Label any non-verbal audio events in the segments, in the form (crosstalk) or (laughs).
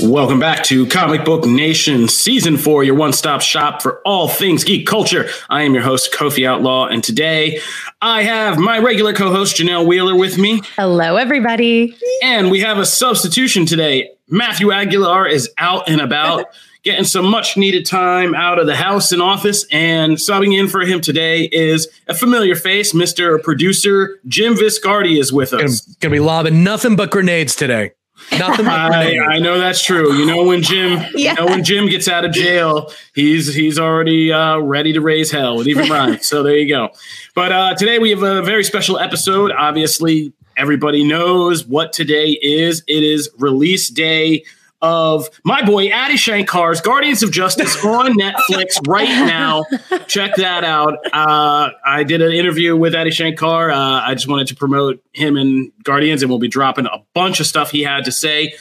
Welcome back to Comic Book Nation Season 4, your one stop shop for all things geek culture. I am your host, Kofi Outlaw, and today I have my regular co host, Janelle Wheeler, with me. Hello, everybody. And we have a substitution today. Matthew Aguilar is out and about, (laughs) getting some much needed time out of the house and office. And subbing in for him today is a familiar face, Mr. Producer Jim Viscardi is with us. Gonna, gonna be lobbing nothing but grenades today. Nothing. I, I, know that's true. You know when Jim, yeah. you know when Jim gets out of jail, he's he's already uh, ready to raise hell. It even rhymes. so there you go. But uh, today we have a very special episode. Obviously, everybody knows what today is. It is release day of my boy Adi Shankar's Guardians of Justice (laughs) on Netflix right now. Check that out. Uh, I did an interview with Adi Shankar. Uh, I just wanted to promote him and Guardians, and we'll be dropping a bunch of stuff he had to say.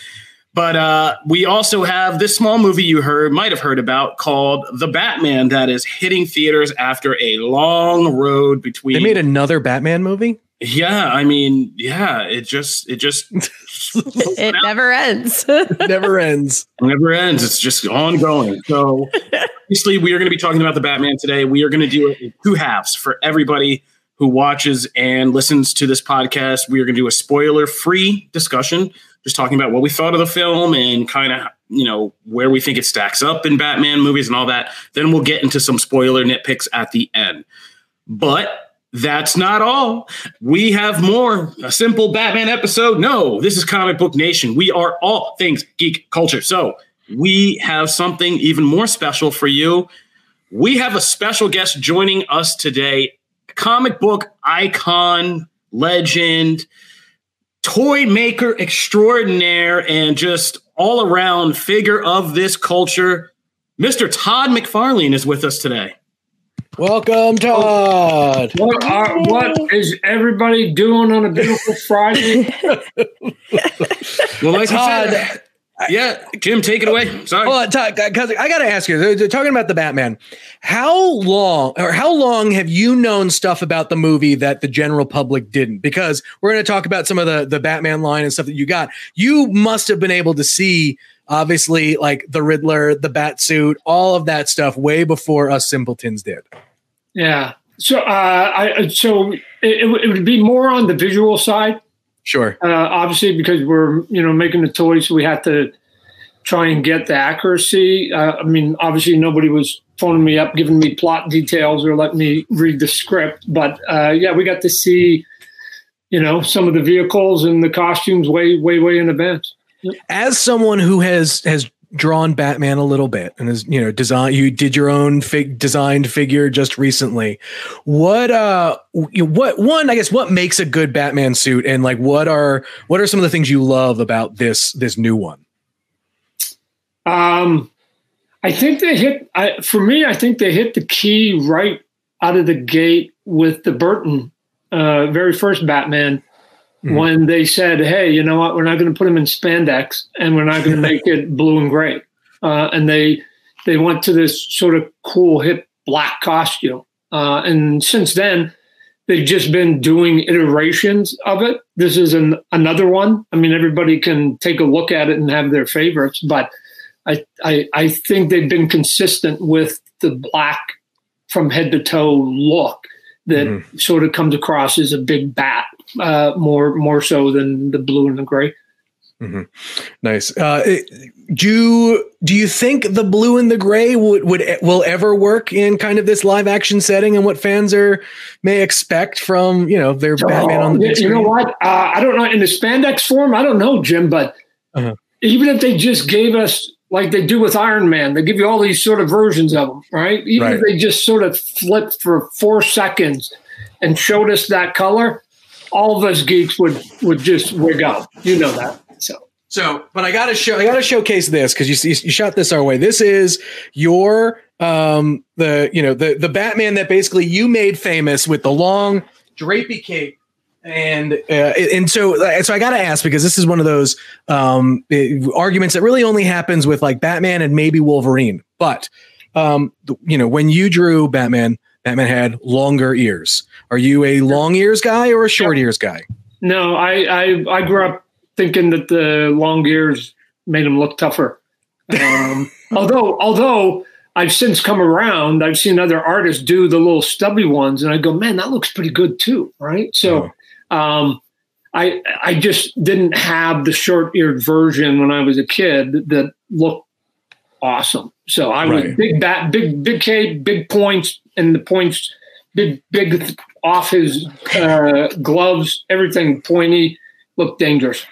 But uh, we also have this small movie you heard, might have heard about, called The Batman, that is hitting theaters after a long road between. They made another Batman movie. Yeah, I mean, yeah, it just, it just, (laughs) it (laughs) never ends. never ends. Never ends. It's just ongoing. So, obviously, we are going to be talking about the Batman today. We are going to do it in two halves for everybody who watches and listens to this podcast. We are going to do a spoiler-free discussion, just talking about what we thought of the film and kind of, you know, where we think it stacks up in Batman movies and all that. Then we'll get into some spoiler nitpicks at the end. But that's not all. We have more. A simple Batman episode? No, this is Comic Book Nation. We are all things geek culture. So we have something even more special for you. We have a special guest joining us today comic book icon, legend, toy maker extraordinaire, and just all around figure of this culture. Mr. Todd McFarlane is with us today. Welcome, Todd. What, are, uh, what is everybody doing on a beautiful Friday? well, like Todd, said, yeah, Jim, take it away. Sorry. Well, Todd, because I got to ask you, they're talking about the Batman. How long, or how long have you known stuff about the movie that the general public didn't? Because we're going to talk about some of the the Batman line and stuff that you got. You must have been able to see obviously like the Riddler, the bat suit, all of that stuff way before us simpletons did. Yeah. So, uh, I so it, it would be more on the visual side. Sure. Uh, obviously, because we're you know making the toys, we have to try and get the accuracy. Uh, I mean, obviously, nobody was phoning me up, giving me plot details, or letting me read the script. But uh, yeah, we got to see, you know, some of the vehicles and the costumes way, way, way in advance. As someone who has has drawn Batman a little bit and is you know design you did your own fig designed figure just recently. What uh what one I guess what makes a good Batman suit and like what are what are some of the things you love about this this new one? Um I think they hit I for me I think they hit the key right out of the gate with the Burton uh very first Batman mm-hmm. when they said, "Hey, you know what? We're not going to put them in spandex, and we're not going (laughs) to make it blue and gray." Uh, and they they went to this sort of cool hip black costume, uh, and since then they've just been doing iterations of it. This is an, another one. I mean, everybody can take a look at it and have their favorites, but I, I, I think they've been consistent with the black from head to toe look that mm-hmm. sort of comes across as a big bat uh, more more so than the blue and the gray. Mm-hmm. Nice. Uh, do you, do you think the blue and the gray would, would will ever work in kind of this live action setting and what fans are may expect from you know their oh, Batman on the big You know what? Uh, I don't know in the spandex form. I don't know, Jim, but uh-huh. even if they just gave us like they do with Iron Man, they give you all these sort of versions of them, right? Even right. if they just sort of flipped for four seconds and showed us that color, all of us geeks would would just wig out. You know that. So so, but I gotta show I gotta showcase this because you you shot this our way. This is your um the you know the the Batman that basically you made famous with the long drapey cape and uh, and so so I got to ask because this is one of those um, arguments that really only happens with like Batman and maybe Wolverine. But um, you know, when you drew Batman, Batman had longer ears. Are you a long ears guy or a short ears guy? No, I I, I grew up thinking that the long ears made him look tougher. Um, (laughs) although although I've since come around, I've seen other artists do the little stubby ones, and I go, man, that looks pretty good too, right? So. Oh um, I I just didn't have the short eared version when I was a kid that looked awesome. So I was right. big bat, big big cape, big points, and the points big big off his uh, gloves, everything pointy, looked dangerous.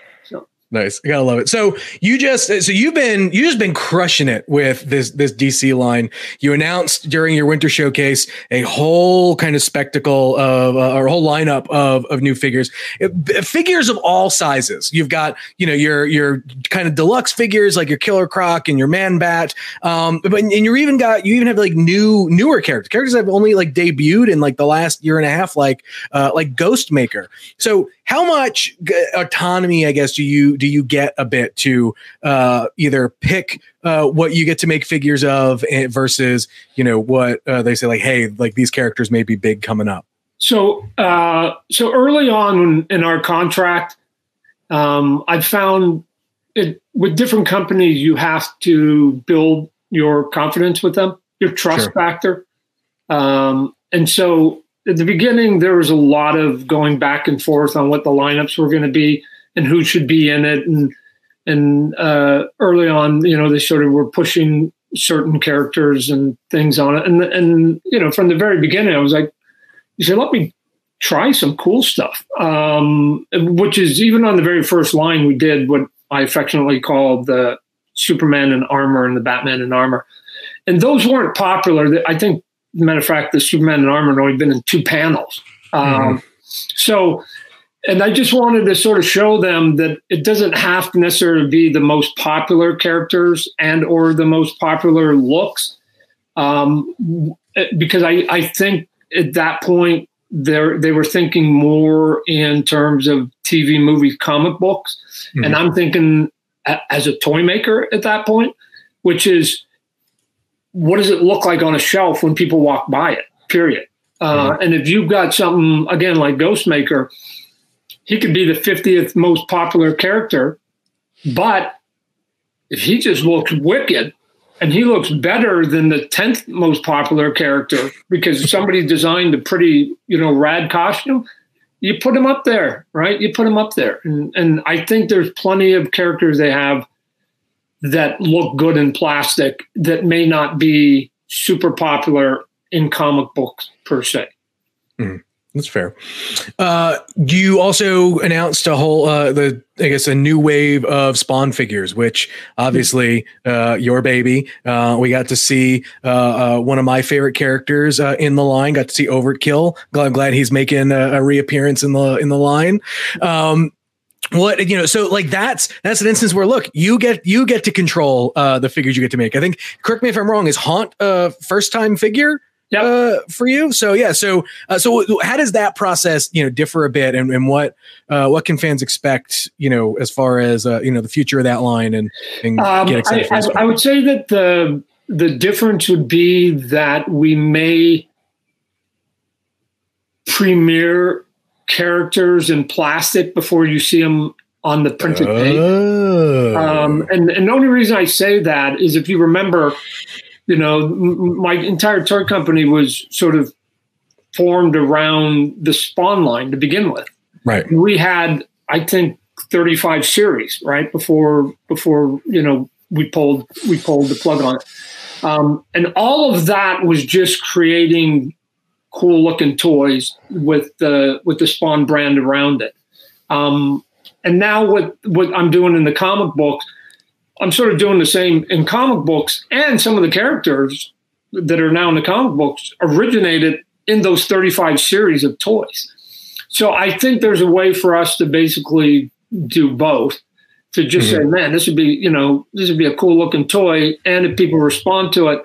Nice. I gotta love it. So you just so you've been you just been crushing it with this this DC line. You announced during your winter showcase a whole kind of spectacle of uh, or a whole lineup of of new figures, it, figures of all sizes. You've got you know your your kind of deluxe figures like your Killer Croc and your Man Bat, um, but and you're even got you even have like new newer characters characters that have only like debuted in like the last year and a half, like uh, like Ghost Maker. So how much autonomy, I guess, do you do you get a bit to uh, either pick uh, what you get to make figures of eh, versus you know what uh, they say like, hey, like these characters may be big coming up. So uh, so early on in our contract, um, I found it with different companies you have to build your confidence with them, your trust sure. factor, um, and so at the beginning, there was a lot of going back and forth on what the lineups were going to be and who should be in it. And and uh, early on, you know, they sort of were pushing certain characters and things on it. And and you know, from the very beginning, I was like, you said, let me try some cool stuff. Um, which is even on the very first line, we did what I affectionately called the Superman in armor and the Batman in armor. And those weren't popular. I think matter of fact, the Superman in armor had only been in two panels. Um, mm-hmm. So, and I just wanted to sort of show them that it doesn't have to necessarily be the most popular characters and or the most popular looks, um, because I, I think at that point they they were thinking more in terms of TV, movies, comic books, mm-hmm. and I'm thinking as a toy maker at that point, which is what does it look like on a shelf when people walk by it? Period. Uh, mm-hmm. And if you've got something again like Ghostmaker, he could be the 50th most popular character, but if he just looks wicked and he looks better than the 10th most popular character because somebody designed a pretty, you know, rad costume, you put him up there, right? You put him up there. And, and I think there's plenty of characters they have that look good in plastic that may not be super popular in comic books per se. Mm, that's fair. Uh, you also announced a whole, uh, the I guess a new wave of Spawn figures, which obviously uh, your baby. Uh, we got to see uh, uh, one of my favorite characters in the line. Got to see Overkill. Glad, glad he's making a, a reappearance in the in the line. Um, what you know so like that's that's an instance where look you get you get to control uh the figures you get to make i think correct me if i'm wrong is haunt a first time figure yep. uh for you so yeah so uh, so how does that process you know differ a bit and, and what uh what can fans expect you know as far as uh you know the future of that line and, and um, get excited I, I, I would say that the the difference would be that we may premiere characters in plastic before you see them on the printed page. Oh. Um, and, and the only reason I say that is if you remember, you know, my entire toy company was sort of formed around the Spawn line to begin with. Right. We had, I think, 35 series, right? Before before you know we pulled we pulled the plug on it, um, and all of that was just creating cool looking toys with the with the Spawn brand around it. Um, and now what what I'm doing in the comic books, I'm sort of doing the same in comic books, and some of the characters that are now in the comic books originated in those 35 series of toys. So I think there's a way for us to basically do both. To just mm-hmm. say, man, this would be, you know, this would be a cool looking toy, and if people respond to it,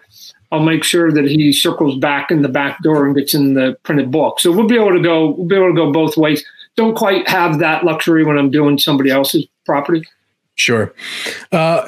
I'll make sure that he circles back in the back door and gets in the printed book. So we'll be able to go, we'll be able to go both ways. Don't quite have that luxury when I'm doing somebody else's property. Sure. Uh,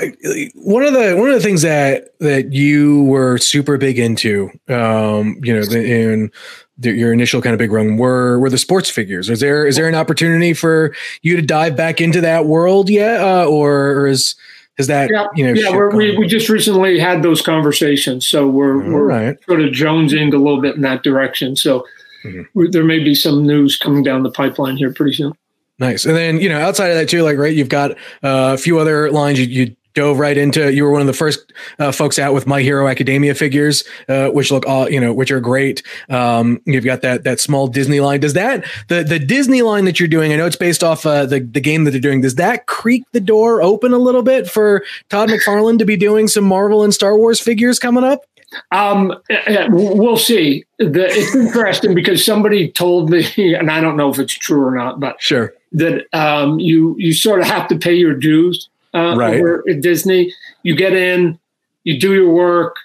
one of the one of the things that that you were super big into, um, you know, the, in the, your initial kind of big run were were the sports figures. Is there is there an opportunity for you to dive back into that world yet, uh, or, or is is that yeah, you know? Yeah, we we just recently had those conversations, so we're All we're right. sort of jonesing a little bit in that direction. So mm-hmm. there may be some news coming down the pipeline here pretty soon. Nice. And then, you know, outside of that too, like, right, you've got uh, a few other lines you, you dove right into. You were one of the first uh, folks out with My Hero Academia figures, uh, which look all you know, which are great. Um, you've got that that small Disney line. Does that the the Disney line that you're doing? I know it's based off uh, the the game that they're doing. Does that creak the door open a little bit for Todd McFarlane to be doing some Marvel and Star Wars figures coming up? Um, we'll see. The, it's interesting because somebody told me, (laughs) and I don't know if it's true or not, but sure that um, you you sort of have to pay your dues uh, right. over at Disney. You get in, you do your work.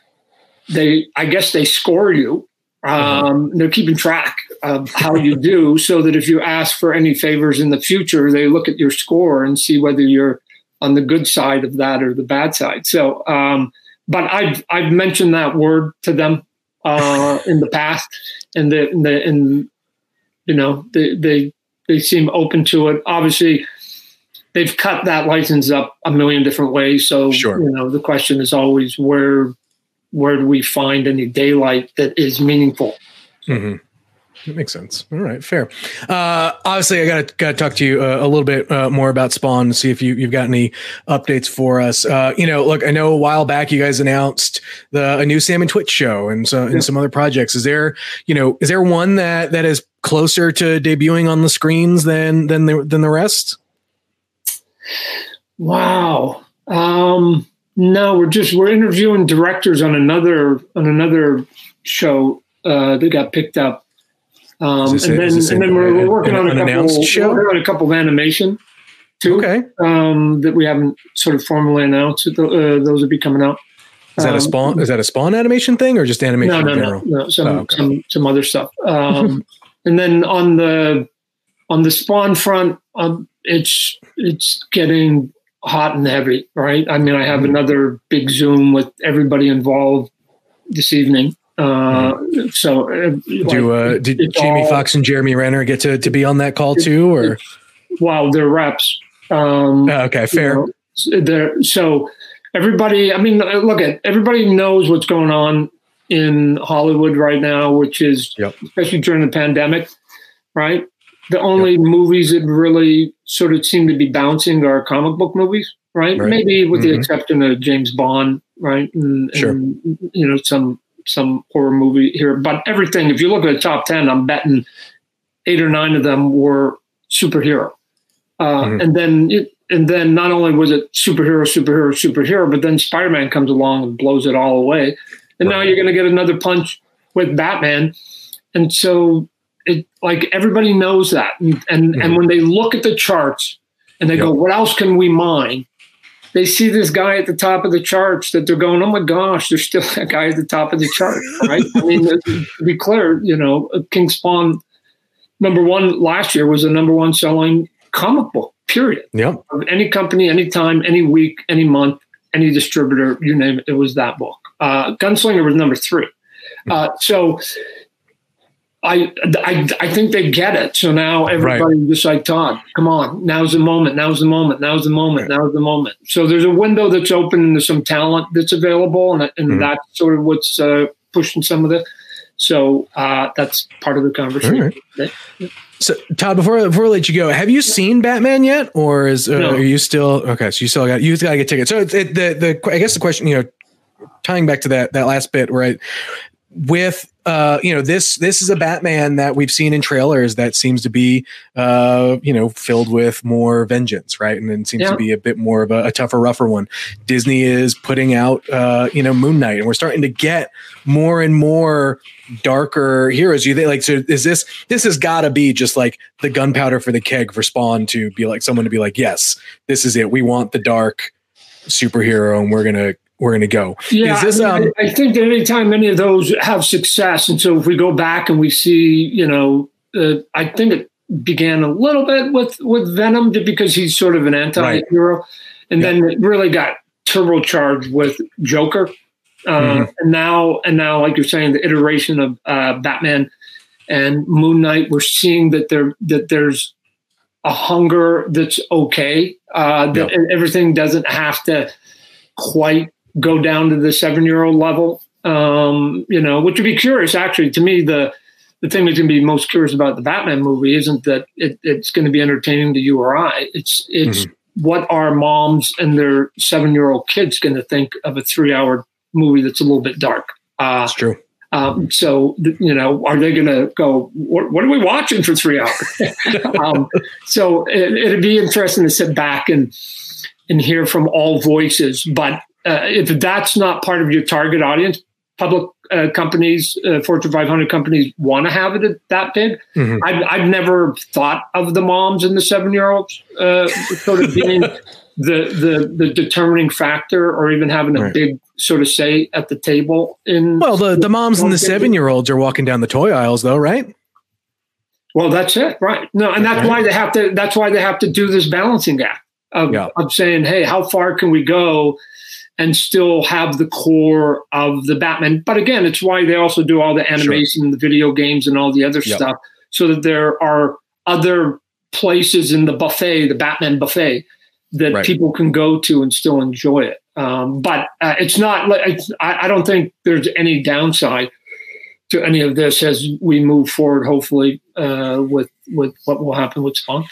They, I guess, they score you. Um, they're keeping track of how you do, (laughs) so that if you ask for any favors in the future, they look at your score and see whether you're on the good side of that or the bad side. So, um, but I've I've mentioned that word to them uh, (laughs) in the past, and the and the and you know they they they seem open to it. Obviously, they've cut that license up a million different ways. So sure. you know, the question is always where where do we find any daylight that is meaningful? Mm-hmm. That makes sense. All right, fair. Uh, obviously, I got to got to talk to you uh, a little bit uh, more about Spawn. See if you you've got any updates for us. Uh, you know, look, I know a while back you guys announced the a new Sam and Twitch show and so and some other projects. Is there you know is there one that that is closer to debuting on the screens than than the than the rest? Wow. Um, no, we're just we're interviewing directors on another on another show uh, that got picked up, um, and, then, and then we're, we're working an, on a couple show? on a couple of animation too. Okay, um, that we haven't sort of formally announced. Uh, those would be coming out. Is that a um, spawn? Is that a spawn animation thing or just animation? No, no, no, no. Some, oh, okay. some, some other stuff. Um, (laughs) and then on the on the spawn front, um, it's it's getting hot and heavy, right? I mean, I have mm-hmm. another big Zoom with everybody involved this evening. Uh, mm-hmm. So, uh, do uh, did Jamie all, Foxx and Jeremy Renner get to, to be on that call too, or? Well, they're reps. Um, oh, okay, fair. You know, so everybody. I mean, look at everybody knows what's going on in Hollywood right now, which is yep. especially during the pandemic, right? The only yep. movies that really sort of seem to be bouncing are comic book movies, right? right. Maybe with mm-hmm. the exception of James Bond, right? And, sure. And, you know, some some horror movie here, but everything. If you look at the top ten, I'm betting eight or nine of them were superhero, uh, mm-hmm. and then it, and then not only was it superhero, superhero, superhero, but then Spider Man comes along and blows it all away and right. now you're going to get another punch with Batman. And so it like everybody knows that. And and, mm-hmm. and when they look at the charts and they yep. go, what else can we mine? They see this guy at the top of the charts that they're going, oh my gosh, there's still (laughs) a guy at the top of the chart, right? I mean, to be clear, you know, King Spawn number one last year was the number one selling comic book, period. Yep. Of any company, anytime, any week, any month, any distributor, you name it, it was that book. Uh, Gunslinger was number three. Uh, so I, I I think they get it. So now everybody right. just like Todd, come on, now's the moment, now's the moment, now's the moment, right. now's the moment. So there's a window that's open into some talent that's available, and, and mm-hmm. that's sort of what's uh, pushing some of the So uh, that's part of the conversation. Right. So Todd, before before I let you go, have you seen Batman yet, or is uh, no. are you still okay? So you still got you got to get tickets. So it, it, the the I guess the question you know tying back to that that last bit right with uh, you know this this is a Batman that we've seen in trailers that seems to be uh, you know filled with more vengeance, right? And then seems yeah. to be a bit more of a, a, tougher, rougher one. Disney is putting out uh, you know Moon Knight, and we're starting to get more and more darker heroes. You think like so? Is this this has got to be just like the gunpowder for the keg for Spawn to be like someone to be like, yes, this is it. We want the dark superhero, and we're gonna we're going to go. Yeah, this, I, um, I, think that anytime any of those have success, and so if we go back and we see, you know, uh, I think it began a little bit with with Venom because he's sort of an anti-hero, right. and yeah. then it really got turbocharged with Joker, uh, mm-hmm. and now and now, like you're saying, the iteration of uh, Batman and Moon Knight, we're seeing that there that there's a hunger that's okay. Uh, that everything doesn't have to quite go down to the seven year old level. Um, you know, which would be curious actually. To me, the the thing that's going to be most curious about the Batman movie isn't that it, it's going to be entertaining to you or I. It's it's mm-hmm. what are moms and their seven year old kids going to think of a three hour movie that's a little bit dark. Uh, that's true. Um, so you know, are they going to go? What, what, are we watching for three hours? (laughs) um, so it, it'd be interesting to sit back and and hear from all voices. But uh, if that's not part of your target audience, public uh, companies, uh, Fortune 500 companies want to have it that big. Mm-hmm. I've, I've never thought of the moms and the seven year olds uh, sort of being (laughs) the, the, the determining factor or even having a right. big sort of say at the table. In well, the, the moms and the seven year olds are walking down the toy aisles, though, right? Well, that's it, right? No, and that's right. why they have to. That's why they have to do this balancing act of, yeah. of saying, "Hey, how far can we go?" And still have the core of the Batman. But again, it's why they also do all the animation, sure. the video games, and all the other yep. stuff, so that there are other places in the buffet, the Batman buffet, that right. people can go to and still enjoy it. Um, but uh, it's not. It's, I, I don't think there's any downside to any of this as we move forward. Hopefully, uh, with with what will happen with Spawn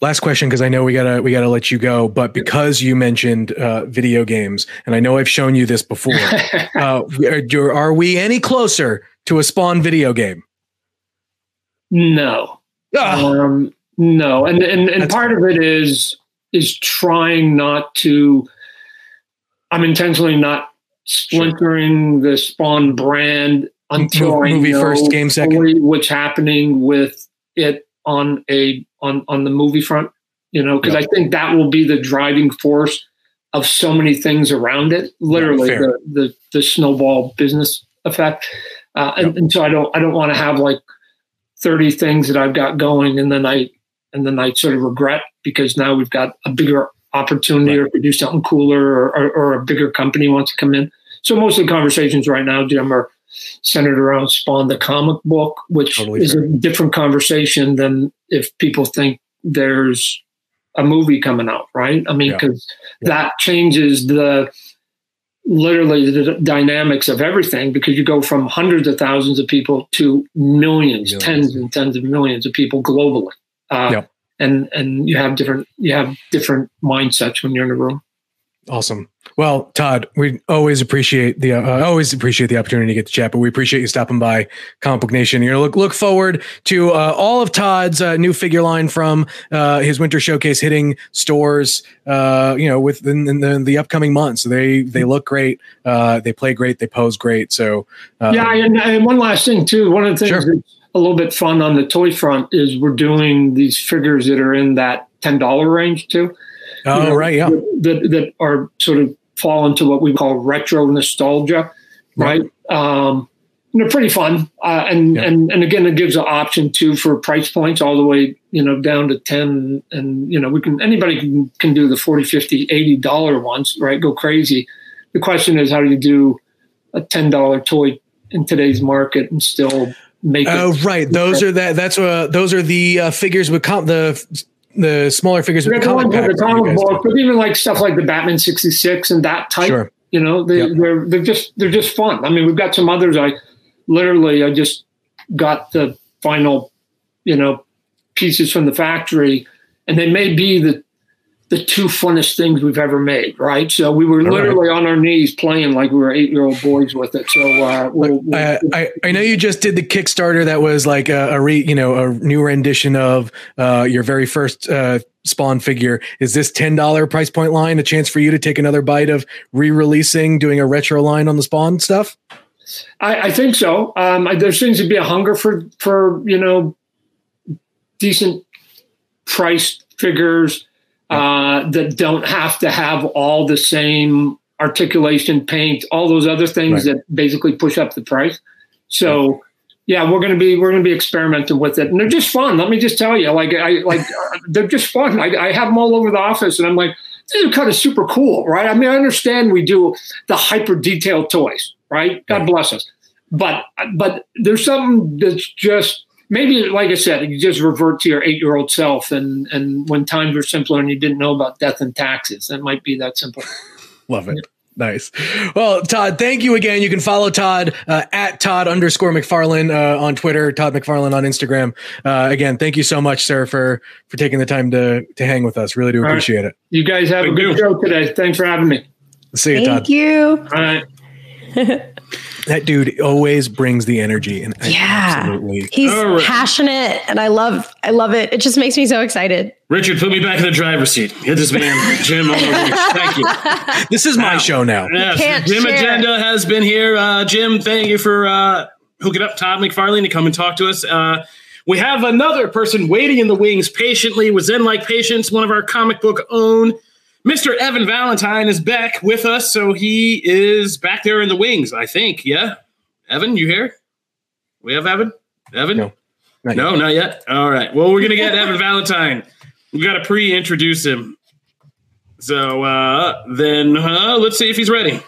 last question because I know we gotta we gotta let you go, but because you mentioned uh, video games, and I know I've shown you this before, (laughs) uh, are, are, we any closer to a Spawn video game? No, oh. um, no, and and and part of it is is trying not to. I'm intentionally not splintering sure. the Spawn brand until movie know first, game second. What's happening with it on a on on the movie front, you know, because I think that will be the driving force of so many things around it. Literally, yeah, the, the, the snowball business effect. Uh, and, and so I don't I don't want to have like thirty things that I've got going, and then I and then I sort of regret because now we've got a bigger opportunity, right. or to do something cooler, or, or, or a bigger company wants to come in. So most of the conversations right now, Jim, are centered around Spawn the comic book, which totally is fair. a different conversation than if people think there's a movie coming out, right? I mean, because yeah. yeah. that changes the literally the dynamics of everything because you go from hundreds of thousands of people to millions, millions. tens and tens of millions of people globally. Uh, yeah. And and you have different you have different mindsets when you're in a room. Awesome. Well, Todd, we always appreciate the uh, always appreciate the opportunity to get to chat, but we appreciate you stopping by Comic Book Nation. You know, look look forward to uh, all of Todd's uh, new figure line from uh, his winter showcase hitting stores. Uh, you know, within in the, the, upcoming months, they they look great. Uh, they play great. They pose great. So yeah, and, and, one last thing too. One of the things sure. that's a little bit fun on the toy front is we're doing these figures that are in that ten dollar range too. Oh, you know, right, yeah. That, that are sort of fall into what we call retro nostalgia, right? Um, they're pretty fun, uh, and yeah. and and again, it gives an option too for price points all the way you know down to ten, and you know we can anybody can can do the 40 50 80 dollar ones, right? Go crazy. The question is, how do you do a ten dollar toy in today's market and still make? Oh, right. Those are that. That's uh, those are the uh, figures with comp the the smaller figures the comic, the comic book, but even like stuff like the Batman sixty six and that type. Sure. You know, they, yep. they're they're just they're just fun. I mean, we've got some others. I literally, I just got the final, you know, pieces from the factory, and they may be the the two funnest things we've ever made, right? So we were literally right. on our knees playing like we were eight year old boys with it. So uh, we'll, we'll, I, I, I know you just did the Kickstarter that was like a, a re, you know a new rendition of uh, your very first uh, Spawn figure. Is this ten dollar price point line a chance for you to take another bite of re releasing, doing a retro line on the Spawn stuff? I, I think so. Um, there seems to be a hunger for for you know decent price figures uh, that don't have to have all the same articulation, paint, all those other things right. that basically push up the price. So yeah, we're gonna be we're gonna be experimenting with it, and they're just fun. Let me just tell you, like I like (laughs) they're just fun. I, I have them all over the office, and I'm like, these are kind of super cool, right? I mean, I understand we do the hyper detailed toys, right? God bless us, but but there's something that's just maybe like I said, you just revert to your eight year old self and and when times were simpler and you didn't know about death and taxes. That might be that simple. (laughs) Love it. Nice. Well, Todd, thank you again. You can follow Todd uh, at Todd underscore McFarlane uh, on Twitter, Todd McFarlane on Instagram. Uh, again, thank you so much, sir, for for taking the time to to hang with us. Really do appreciate right. it. You guys have thank a good you. show today. Thanks for having me. See you, thank Todd. Thank you. All right. (laughs) that dude always brings the energy and yeah. absolutely he's right. passionate and i love i love it. It just makes me so excited. Richard put me back in the driver's seat. Get this man jim on the thank you. (laughs) This is my show now. yes, jim share. agenda has been here. Uh, jim thank you for uh, hooking up todd mcfarlane to come and talk to us. Uh, we have another person waiting in the wings patiently with zen like patience one of our comic book own Mr. Evan Valentine is back with us, so he is back there in the wings, I think. Yeah, Evan, you here? We have Evan. Evan? No, not no, yet. not yet. All right. Well, we're gonna get (laughs) Evan Valentine. We got to pre-introduce him. So uh, then, uh, let's see if he's ready.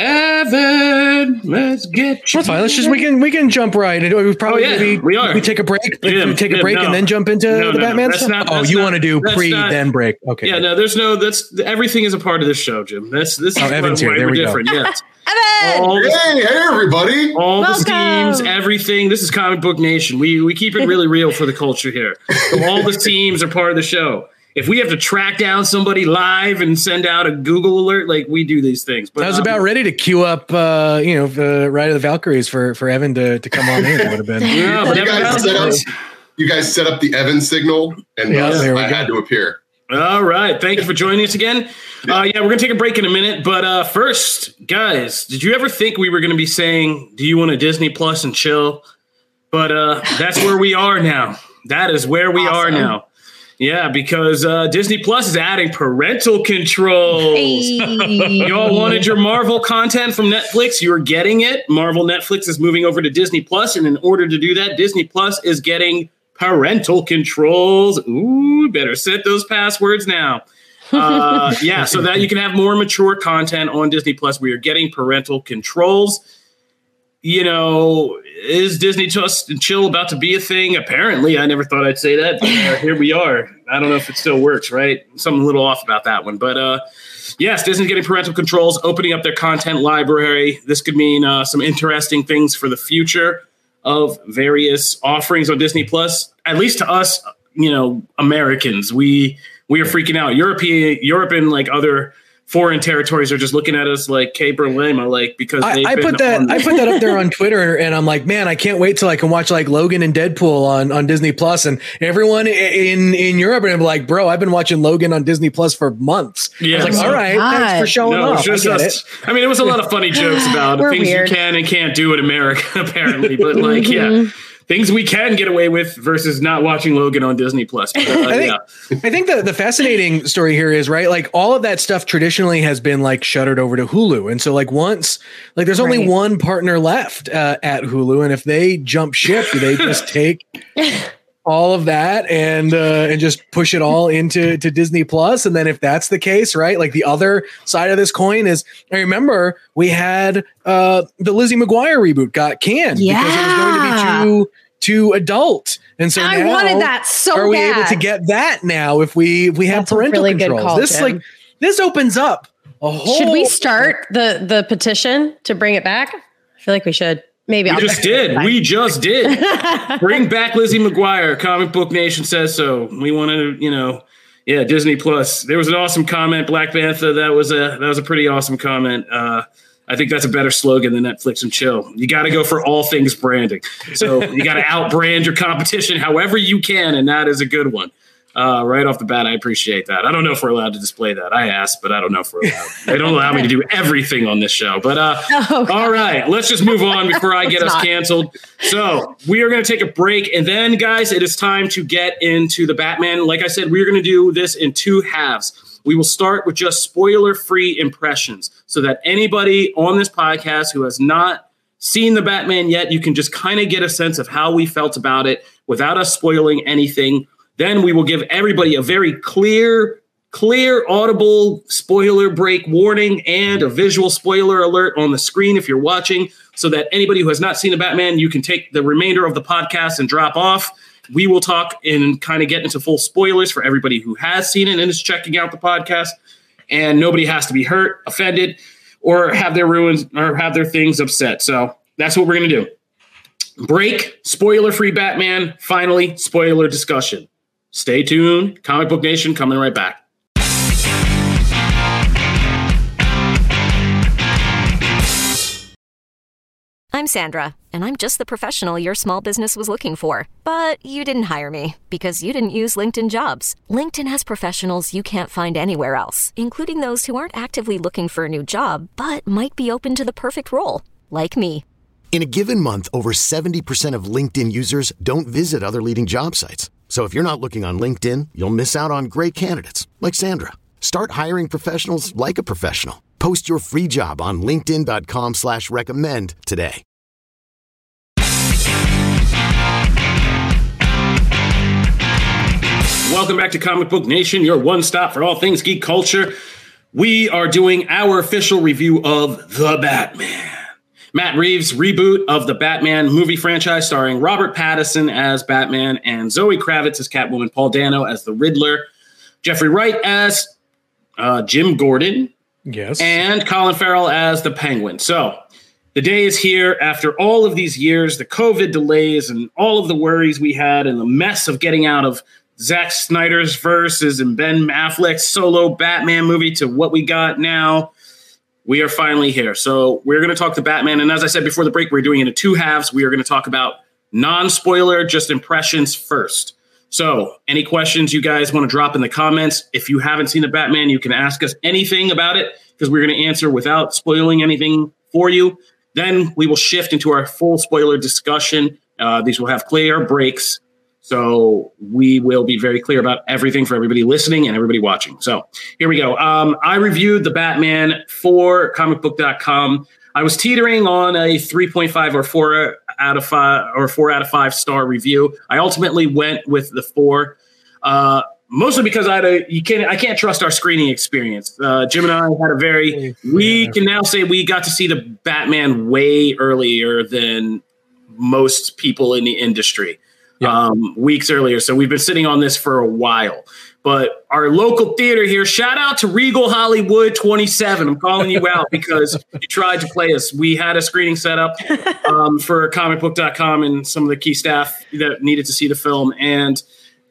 Evan, let's get you. That's fine. Let's just we can we can jump right. We probably oh, yeah, maybe, we are. We take a break. Jim, we take Jim, a break no. and then jump into no, the no, Batman. Stuff? Not, oh, you want to do pre not, then break? Okay. Yeah, no, there's no. That's everything is a part of this show, Jim. That's this oh, is Evan's here. There we're different. Go. Yes. Evan. The, hey, hey, everybody! All Welcome. the teams, everything. This is Comic Book Nation. We we keep it really real for the culture here. So all the (laughs) teams are part of the show if we have to track down somebody live and send out a Google alert, like we do these things. But I was um, about ready to queue up, uh, you know, the Ride of the Valkyries for for Evan to, to come on in. It would have been. (laughs) yeah, you, guys set up, you guys set up the Evan signal, and yeah, uh, I go. had to appear. All right. Thank you for joining us again. Uh, yeah, we're going to take a break in a minute. But uh, first, guys, did you ever think we were going to be saying, Do you want a Disney Plus and chill? But uh, that's where we are now. That is where we awesome. are now. Yeah, because uh, Disney Plus is adding parental controls. Hey. Y'all wanted your Marvel content from Netflix. You're getting it. Marvel Netflix is moving over to Disney Plus, and in order to do that, Disney Plus is getting parental controls. Ooh, better set those passwords now. Uh, (laughs) yeah, so that you can have more mature content on Disney Plus. We are getting parental controls you know, is Disney Just and Chill about to be a thing? Apparently, I never thought I'd say that. But, uh, here we are. I don't know if it still works, right? Something a little off about that one, but uh, yes, Disney's getting parental controls, opening up their content library. This could mean uh, some interesting things for the future of various offerings on Disney Plus. At least to us, you know, Americans, we we are freaking out. European, Europe, and like other foreign territories are just looking at us like caper lima, like because I, I put that I put that up there (laughs) on Twitter, and I'm like, man, I can't wait till I can watch like Logan and Deadpool on on Disney Plus, and everyone in in Europe and I'm like, bro, I've been watching Logan on Disney Plus for months. Yeah, I was like, all right, God. thanks for showing no, off. Just I, us, I mean, it was a lot of funny jokes about (laughs) things weird. you can and can't do in America, (laughs) apparently, but like, mm-hmm. yeah things we can get away with versus not watching Logan on Disney Plus. (laughs) But, uh, I think, yeah. I think the, the fascinating story here is right. Like all of that stuff traditionally has been like shuttered over to Hulu, and so like once like there's only right. one partner left uh, at Hulu, and if they jump ship, do they just (laughs) take all of that and uh, and just push it all into to Disney Plus. And then if that's the case, right? Like the other side of this coin is I remember we had uh, the Lizzie McGuire reboot got canned yeah. because it was going to be too too adult. And so I wanted that so are we bad. able to get that now if we if we have that's parental really controls? Call, this Jim. like this opens up a whole Should we start the the petition to bring it back? I feel like we should. Maybe we I'll just (laughs) did. We just did. (laughs) Bring back Lizzie McGuire. Comic Book Nation says so. We want to, you know, yeah, Disney Plus. There was an awesome comment, Black Panther. That was a that was a pretty awesome comment. Uh, I think that's a better slogan than Netflix and chill. You got to go for all things branding. So you got to (laughs) outbrand your competition however you can, and that is a good one. Uh, right off the bat, I appreciate that. I don't know if we're allowed to display that. I asked, but I don't know if we're allowed. they don't allow me to do (laughs) everything on this show. But uh, oh, all right, let's just move on before I (laughs) get us not. canceled. So we are going to take a break, and then, guys, it is time to get into the Batman. Like I said, we're going to do this in two halves. We will start with just spoiler-free impressions, so that anybody on this podcast who has not seen the Batman yet, you can just kind of get a sense of how we felt about it without us spoiling anything. Then we will give everybody a very clear, clear, audible spoiler break warning and a visual spoiler alert on the screen if you're watching, so that anybody who has not seen the Batman, you can take the remainder of the podcast and drop off. We will talk and kind of get into full spoilers for everybody who has seen it and is checking out the podcast. And nobody has to be hurt, offended, or have their ruins or have their things upset. So that's what we're going to do. Break, spoiler free Batman, finally, spoiler discussion. Stay tuned. Comic Book Nation coming right back. I'm Sandra, and I'm just the professional your small business was looking for. But you didn't hire me because you didn't use LinkedIn jobs. LinkedIn has professionals you can't find anywhere else, including those who aren't actively looking for a new job but might be open to the perfect role, like me. In a given month, over 70% of LinkedIn users don't visit other leading job sites. So if you're not looking on LinkedIn, you'll miss out on great candidates like Sandra. Start hiring professionals like a professional. Post your free job on LinkedIn.com slash recommend today. Welcome back to Comic Book Nation, your one stop for all things geek culture. We are doing our official review of The Batman. Matt Reeves' reboot of the Batman movie franchise, starring Robert Pattinson as Batman and Zoe Kravitz as Catwoman, Paul Dano as the Riddler, Jeffrey Wright as uh, Jim Gordon, yes, and Colin Farrell as the Penguin. So the day is here after all of these years, the COVID delays, and all of the worries we had, and the mess of getting out of Zack Snyder's verses and Ben Affleck's solo Batman movie to what we got now we are finally here. So we're going to talk to Batman. And as I said before the break, we're doing it in two halves. We are going to talk about non spoiler, just impressions first. So, any questions you guys want to drop in the comments? If you haven't seen the Batman, you can ask us anything about it because we're going to answer without spoiling anything for you. Then we will shift into our full spoiler discussion. Uh, these will have clear breaks so we will be very clear about everything for everybody listening and everybody watching. So here we go. Um, I reviewed the Batman for comicbook.com. I was teetering on a 3.5 or 4 out of 5 or 4 out of 5 star review. I ultimately went with the 4. Uh, mostly because I had a, you can't I can't trust our screening experience. Uh, Jim and I had a very we can now say we got to see the Batman way earlier than most people in the industry yeah. um, weeks earlier. So we've been sitting on this for a while. But our local theater here, shout out to Regal Hollywood 27. I'm calling you out because you tried to play us. We had a screening set up um, for comicbook.com and some of the key staff that needed to see the film. And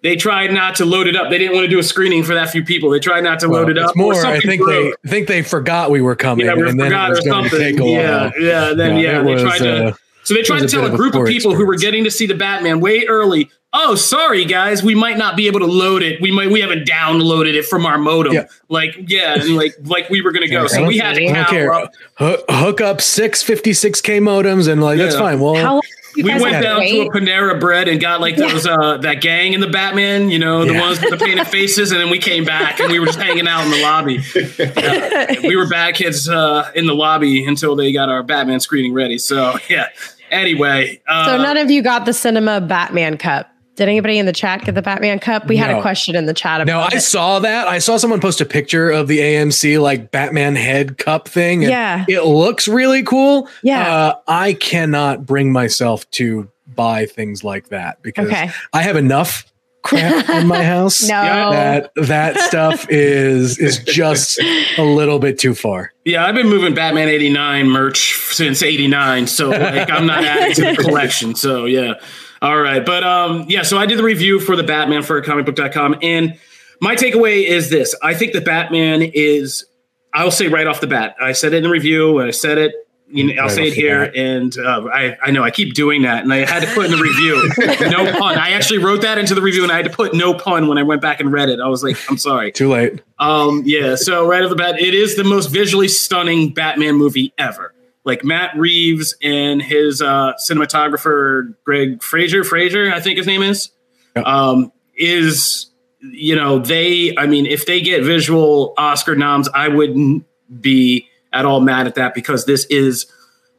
they tried not to load it up. They didn't want to do a screening for that few people. They tried not to well, load it up. More, I think broke. they I think they forgot we were coming. Yeah, we and forgot then it was or something. Yeah, yeah. Then yeah, yeah they was, tried to. Uh, so they tried to tell a group of people experience. who were getting to see the Batman way early, "Oh, sorry guys, we might not be able to load it. We might we haven't downloaded it from our modem. Yeah. Like yeah, like like we were going to go. So we had to hook, hook up six 56k modems and like yeah. that's fine. Well, How- we went down to a Panera Bread and got like those uh that gang in the Batman, you know, the yeah. ones with the painted (laughs) faces, and then we came back and we were just hanging out in the lobby. (laughs) Uh, we were bad kids uh, in the lobby until they got our Batman screening ready. So yeah. Anyway, uh, so none of you got the cinema Batman cup. Did anybody in the chat get the Batman cup? We no. had a question in the chat about No, I it. saw that. I saw someone post a picture of the AMC like Batman head cup thing. yeah. It looks really cool. Yeah. Uh, I cannot bring myself to buy things like that because okay. I have enough crap in my house. (laughs) no. That that stuff is is just a little bit too far. Yeah, I've been moving Batman 89 merch since 89, so like I'm not adding to the (laughs) collection. So yeah. All right. But um yeah, so I did the review for the Batman for a comicbook.com and my takeaway is this. I think the Batman is I'll say right off the bat. I said it in the review and I said it you know, I'll right say it here, and uh, I, I know I keep doing that, and I had to put in the review (laughs) no pun. I actually wrote that into the review, and I had to put no pun when I went back and read it. I was like, I'm sorry, too late. Um, yeah. So right off the bat, it is the most visually stunning Batman movie ever. Like Matt Reeves and his uh, cinematographer Greig Fraser, Fraser, I think his name is, yep. um, is you know they. I mean, if they get visual Oscar noms, I wouldn't be at all mad at that because this is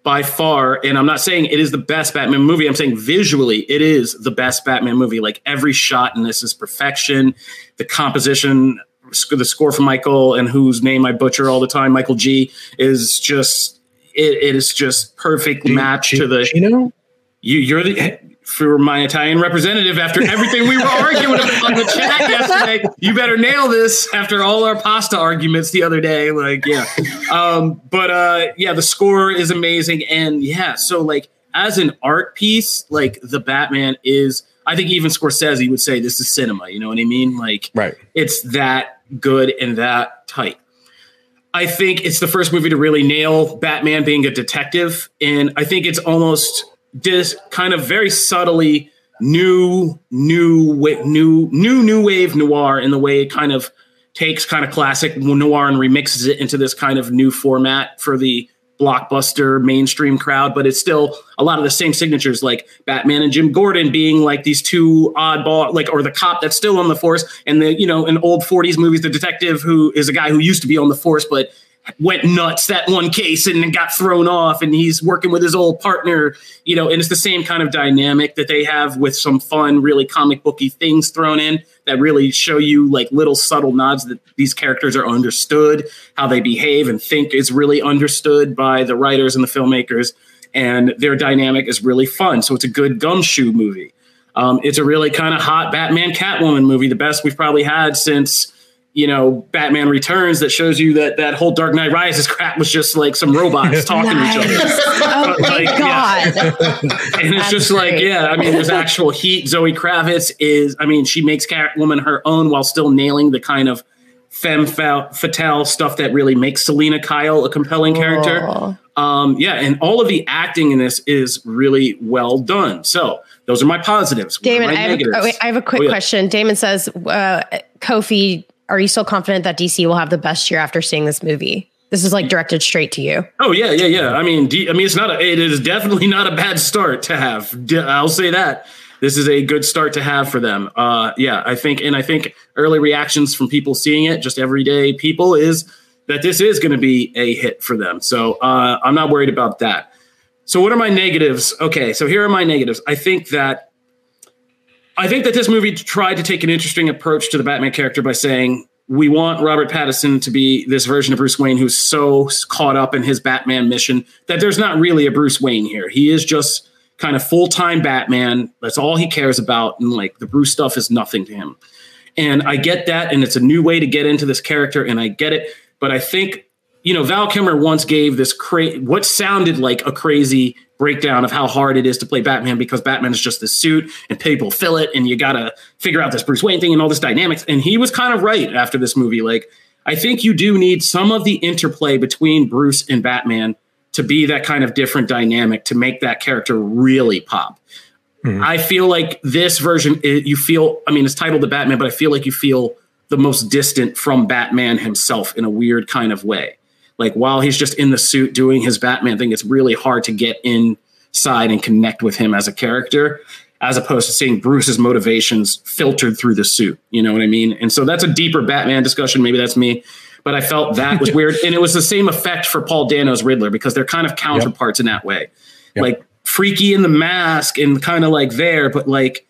by far, and I'm not saying it is the best Batman movie. I'm saying visually, it is the best Batman movie. Like every shot in this is perfection. The composition, the score from Michael, and whose name I butcher all the time, Michael G, is just it, it is just perfect G- match G- to the. You know, you you're the for my Italian representative after everything we were arguing on the chat yesterday. You better nail this after all our pasta arguments the other day. Like, yeah. Um, but uh, yeah, the score is amazing. And yeah, so like as an art piece, like the Batman is, I think even Scorsese would say this is cinema. You know what I mean? Like, right. it's that good and that tight. I think it's the first movie to really nail Batman being a detective. And I think it's almost just kind of very subtly new, new, new, new, new wave noir in the way it kind of takes kind of classic noir and remixes it into this kind of new format for the blockbuster mainstream crowd, but it's still a lot of the same signatures, like Batman and Jim Gordon being like these two oddball, like or the cop that's still on the force, and the you know in old '40s movies, the detective who is a guy who used to be on the force, but went nuts that one case and got thrown off and he's working with his old partner you know and it's the same kind of dynamic that they have with some fun really comic booky things thrown in that really show you like little subtle nods that these characters are understood how they behave and think is really understood by the writers and the filmmakers and their dynamic is really fun. So it's a good gumshoe movie. Um, it's a really kind of hot batman catwoman movie the best we've probably had since you know, Batman Returns that shows you that that whole Dark Knight Rises crap was just like some robots (laughs) talking nice. to each other. (laughs) Oh, like, God. Yeah. (laughs) and it's That's just great. like, yeah, I mean, there's actual heat. Zoe Kravitz is, I mean, she makes Catwoman her own while still nailing the kind of femme fatale stuff that really makes Selina Kyle a compelling character. Um, yeah, and all of the acting in this is really well done. So those are my positives. Damon, my I, have a, oh, wait, I, have a, quick oh, yeah. question. Damon says, uh, Kofi are you still confident that DC will have the best year after seeing this movie? This is like directed straight to you. Oh yeah, yeah, yeah. I mean, D- I mean, it's not a. It is definitely not a bad start to have. I'll say that this is a good start to have for them. Uh, yeah, I think, and I think early reactions from people seeing it, just everyday people, is that this is going to be a hit for them. So uh, I'm not worried about that. So what are my negatives? Okay, so here are my negatives. I think that I think that this movie tried to take an interesting approach to the Batman character by saying we want Robert Pattinson to be this version of Bruce Wayne who's so caught up in his Batman mission that there's not really a Bruce Wayne here. He is just kind of full time Batman. That's all he cares about. And like the Bruce stuff is nothing to him. And I get that. And it's a new way to get into this character. And I get it. But I think, you know, Val Kilmer once gave this cra- what sounded like a crazy breakdown of how hard it is to play Batman because Batman is just this suit and people fill it and you got to figure out this Bruce Wayne thing and all this dynamics. And he was kind of right after this movie. Like, I think you do need some of the interplay between Bruce and Batman to be that kind of different dynamic to make that character really pop. Mm-hmm. I feel like this version, you feel, I mean, it's titled The Batman, but I feel like you feel the most distant from Batman himself in a weird kind of way. Like while he's just in the suit doing his Batman thing, it's really hard to get inside and connect with him as a character, as opposed to seeing Bruce's motivations filtered through the suit. You know what I mean? And so that's a deeper Batman discussion. Maybe that's me. But I felt that was (laughs) weird. And it was the same effect for Paul Dano's Riddler because they're kind of counterparts yep. in that way. Yep. Like freaky in the mask and kind of like there, but like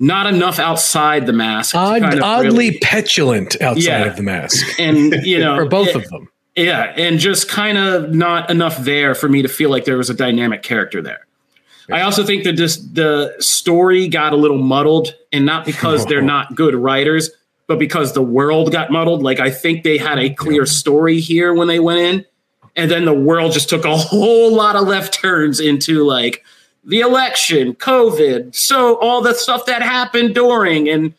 not enough outside the mask. Odd, kind of oddly really, petulant outside yeah. of the mask. And, you (laughs) know, for both it, of them. Yeah, and just kind of not enough there for me to feel like there was a dynamic character there. I also think that this the story got a little muddled, and not because (laughs) they're not good writers, but because the world got muddled. Like I think they had a clear story here when they went in, and then the world just took a (laughs) whole lot of left turns into like the election, COVID, so all the stuff that happened during, and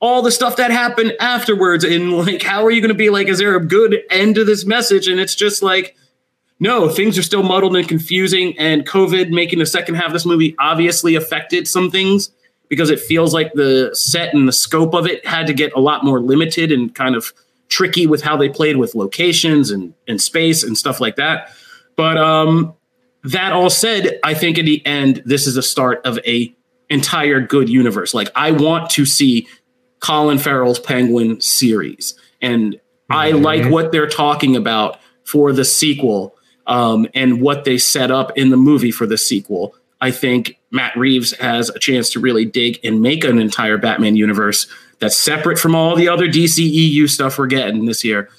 all the stuff that happened afterwards. And like, how are you going to be like, is there a good end to this message? And it's just like, no, things are still muddled and confusing. And COVID making the second half of this movie obviously affected some things because it feels like the set and the scope of it had to get a lot more limited and kind of tricky with how they played with locations and, and space and stuff like that. But um, that all said, I think in the end, this is a start of a entire good universe. Like I want to see Colin Farrell's Penguin series, and mm-hmm. I like what they're talking about for the sequel um, and what they set up in the movie for the sequel. I think Matt Reeves has a chance to really dig and make an entire Batman universe that's separate from all the other DCEU stuff we're getting this year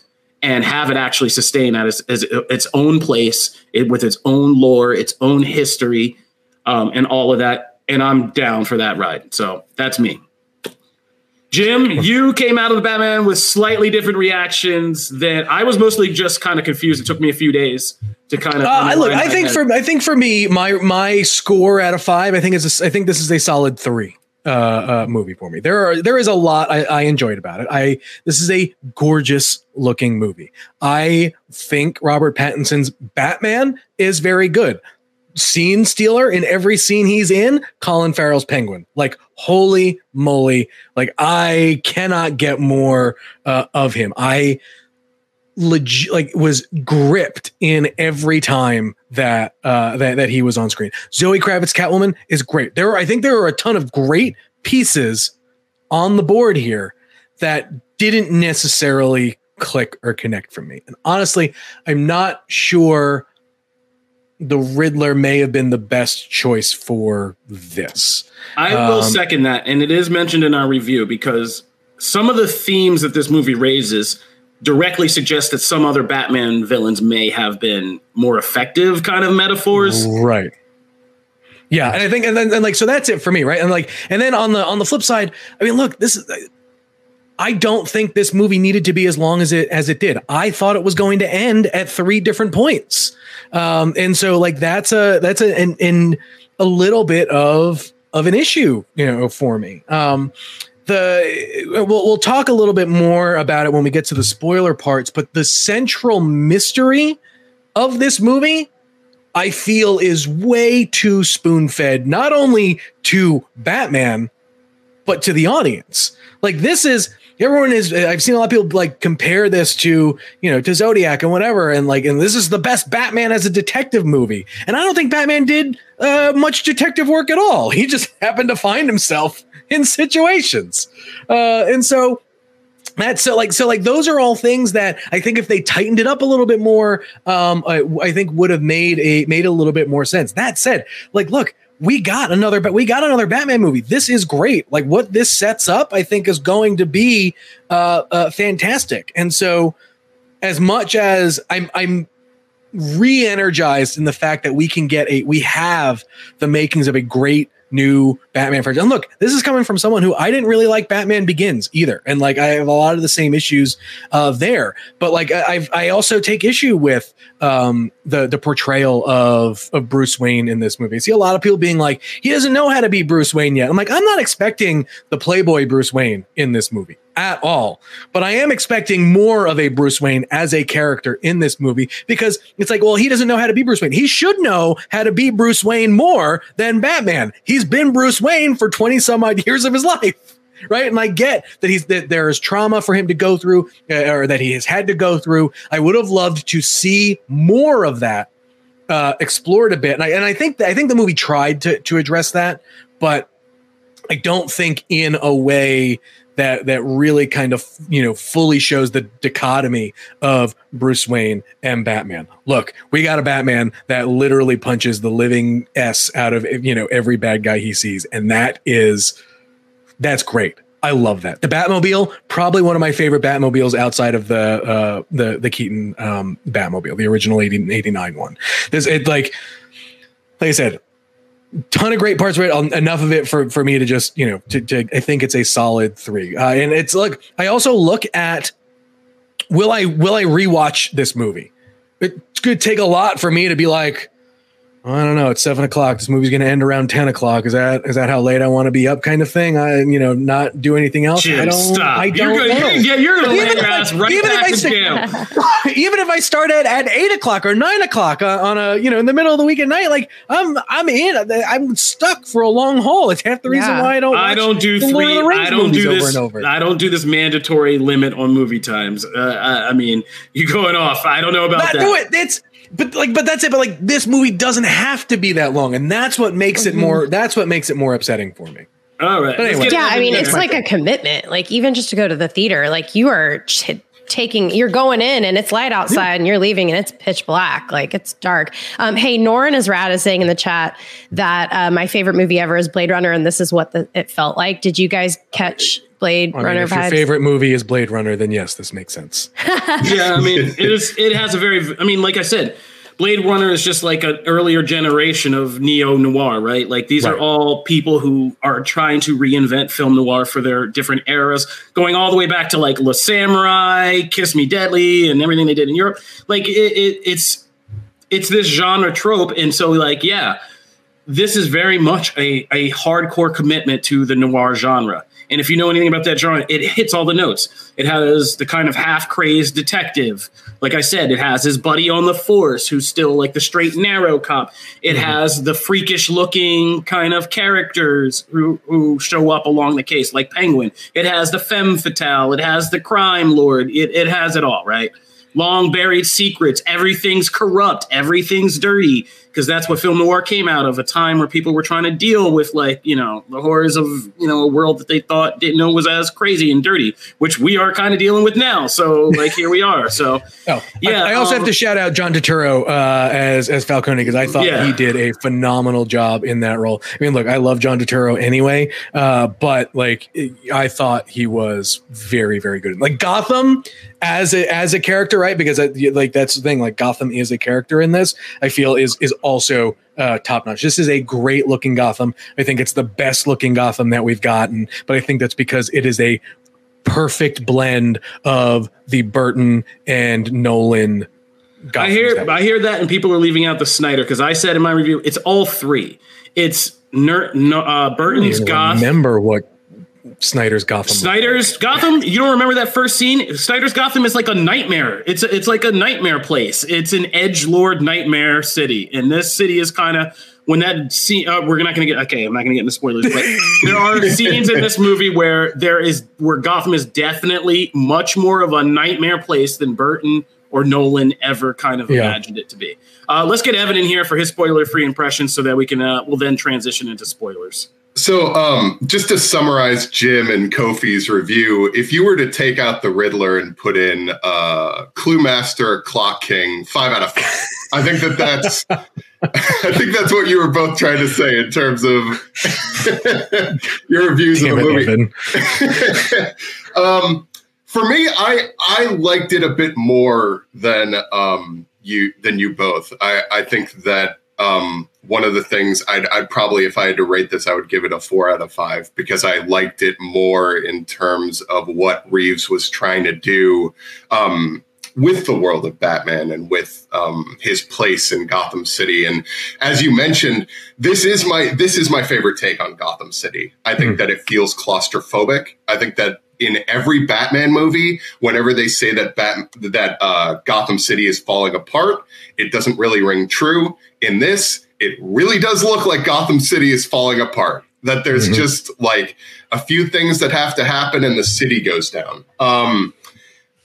and have it actually sustain as, as its own place it, with its own lore, its own history, um, and all of that. And I'm down for that ride. So that's me. Jim, you came out of the Batman with slightly different reactions than I was mostly just kind of confused. It took me a few days to kind of. Uh, look, I think head. for I think for me, my my score out of five, I think is a, I think this is a solid three uh, uh, movie for me. There are there is a lot I, I enjoyed about it. I this is a gorgeous looking movie. I think Robert Pattinson's Batman is very good scene stealer in every scene he's in, Colin Farrell's Penguin. Like, holy moly. Like, I cannot get more uh, of him. I legit like was gripped in every time that uh that, that he was on screen. Zoe Kravitz Catwoman is great. There are I think there are a ton of great pieces on the board here that didn't necessarily click or connect for me. And honestly, I'm not sure the Riddler may have been the best choice for this. I will um, second that. And it is mentioned in our review because some of the themes that this movie raises directly suggest that some other Batman villains may have been more effective kind of metaphors. Right. Yeah, and I think and then and like so that's it for me, right? And like and then on the on the flip side, I mean, look, this is I don't think this movie needed to be as long as it as it did. I thought it was going to end at three different points. Um, and so like that's a that's a in, in a little bit of of an issue, you know, for me. Um, the we'll, we'll talk a little bit more about it when we get to the spoiler parts, but the central mystery of this movie I feel is way too spoon fed, not only to Batman, but to the audience. Like, this is everyone is I've seen a lot of people like compare this to, you know, to Zodiac and whatever. And like, and this is the best Batman as a detective movie. And I don't think Batman did uh, much detective work at all. He just (laughs) happened to find himself (laughs) in situations. Uh, and so that's so like so like those are all things that I think if they tightened it up a little bit more, um, I, I think would have made a made a little bit more sense. That said, like look, we got another but we got another Batman movie. This is great. Like what this sets up, I think is going to be uh, uh fantastic. And so as much as I'm I'm re-energized in the fact that we can get a we have the makings of a great new Batman franchise. And look, this is coming from someone who I didn't really like Batman Begins either, and like I have a lot of the same issues uh, there. But like I I also take issue with um, the the portrayal of of Bruce Wayne in this movie. I see a lot of people being like, he doesn't know how to be Bruce Wayne yet. I'm like, I'm not expecting the Playboy Bruce Wayne in this movie at all. But I am expecting more of a Bruce Wayne as a character in this movie because it's like, well, he doesn't know how to be Bruce Wayne. He should know how to be Bruce Wayne more than Batman. He's been Bruce Wayne for 20 some odd years of his (laughs) life. Right. And I get that he's that there is trauma for him to go through uh, or that he has had to go through. I would have loved to see more of that uh, explored a bit. And I, and I think that, I think the movie tried to, to address that, but I don't think in a way that that really kind of you know fully shows the dichotomy of Bruce Wayne and Batman. Look, we got a Batman that literally punches the living s out of you know every bad guy he sees, and that is that's great. I love that. The Batmobile, probably one of my favorite Batmobiles outside of the uh, the the Keaton um, Batmobile, the original 80, 89 one. There's it like like I said, ton of great parts of it. Um, enough of it for for me to just you know to, to I think it's a solid three. Uh, and it's like I also look at will I will I rewatch this movie? It could take a lot for me to be like I don't know. It's seven o'clock. This movie's going to end around ten o'clock. Is that is that how late I want to be up, kind of thing? I you know not do anything else. Jim, I don't. stop. I don't you're know. gonna, yeah, you're gonna lay Even your if I- right even if I to jail. (laughs) Even if I start at, at eight o'clock or nine o'clock uh, on a you know in the middle of the week at night, like I'm I'm in. I'm stuck for a long haul. It's half the reason Yeah. why I don't. I don't do the Lord of three. the I don't movies do over this. and over. I don't do this mandatory limit on movie times. Uh, I, I mean, (laughs) you going off? I don't know about Not that. do it. It's but like but that's it. But like this movie doesn't have to be that long, and that's what makes it more. That's what makes it more upsetting for me. All right. But anyway. Yeah, I mean, it's like a commitment. Like even just to go to the theater, like you are ch- taking, you're going in and it's light outside, and you're leaving and it's pitch black. Like it's dark. Um, hey, Norin is rad is saying in the chat that uh, my favorite movie ever is Blade Runner, and this is what the, it felt like. Did you guys catch Blade I mean, Runner if your favorite movie is Blade Runner, then yes, this makes sense. (laughs) yeah, I mean, it is. It has a very. I mean, like I said, Blade Runner is just like an earlier generation of neo noir, right? Like these are all people who are trying to reinvent film noir for their different eras, going all the way back to like La Samurai, Kiss Me Deadly, and everything they did in Europe. Like it, it, it's it's this genre trope, and so like yeah, this is very much a, a hardcore commitment to the noir genre. And if you know anything about that genre, it hits all the notes. It has the kind of half crazed detective. Like I said, it has his buddy on the force who's still like the straight narrow cop. It mm-hmm. has the freakish looking kind of characters who, who show up along the case, like Penguin. It has the femme fatale. It has the crime lord. It, it has it all, right? long buried secrets. Everything's corrupt. Everything's dirty. Because that's what film noir came out of a time where people were trying to deal with, like, you know, the horrors of, you know, a world that they thought didn't know was as crazy and dirty, which we are kind of dealing with now. So, like, here we are. So, (laughs) Oh, Yeah, I, I also um, have to shout out John Turturro uh, as as Falcone because I thought Yeah. he did a phenomenal job in that role. I mean, look, I love John Turturro anyway, uh, but like I thought he was very very good. Like Gotham as a as a character, right? Because I, like that's the thing. Like Gotham is a character in this. I feel is is also uh, top notch. This is a great looking Gotham. I think it's the best looking Gotham that we've gotten, but I think that's because it is a perfect blend of the Burton and Nolan. Gothams I hear I hear that, and people are leaving out the Snyder because I said in my review it's all three. It's Ner- no, uh, Burton's Goth, remember what Snyder's Gotham. Snyder's Gotham. You don't remember that first scene? Snyder's Gotham is like a nightmare. It's a, it's like a nightmare place. It's an edge lord nightmare city, and this city is kind of when that scene. Uh, we're not going to get okay. I'm not going to get into spoilers, but (laughs) there are scenes in this movie where there is where Gotham is definitely much more of a nightmare place than Burton or Nolan ever kind of Yeah. imagined it to be. Uh, let's get Evan in here for his spoiler-free impression, so that we can uh, we'll then transition into spoilers. So, um, just to summarize Jim and Kofi's review, if you were to take out the Riddler and put in uh, Clue Master, Clock King, five out of five, I think that that's. (laughs) I think that's what you were both trying to say in terms of (laughs) your reviews Damn of the movie. (laughs) Um, for me, I I liked it a bit more than um, you than you both. I, I think that um, one of the things I'd, I'd probably, if I had to rate this, I would give it a four out of five because I liked it more in terms of what Reeves was trying to do um, with the world of Batman and with um, his place in Gotham City. And as you mentioned, this is my this is my favorite take on Gotham City. I think that it feels claustrophobic. I think that in every Batman movie, whenever they say that Bat- that uh, Gotham City is falling apart, it doesn't really ring true. In this, it really does look like Gotham City is falling apart. That there's Mhm. just like a few things that have to happen, and the city goes down. Um,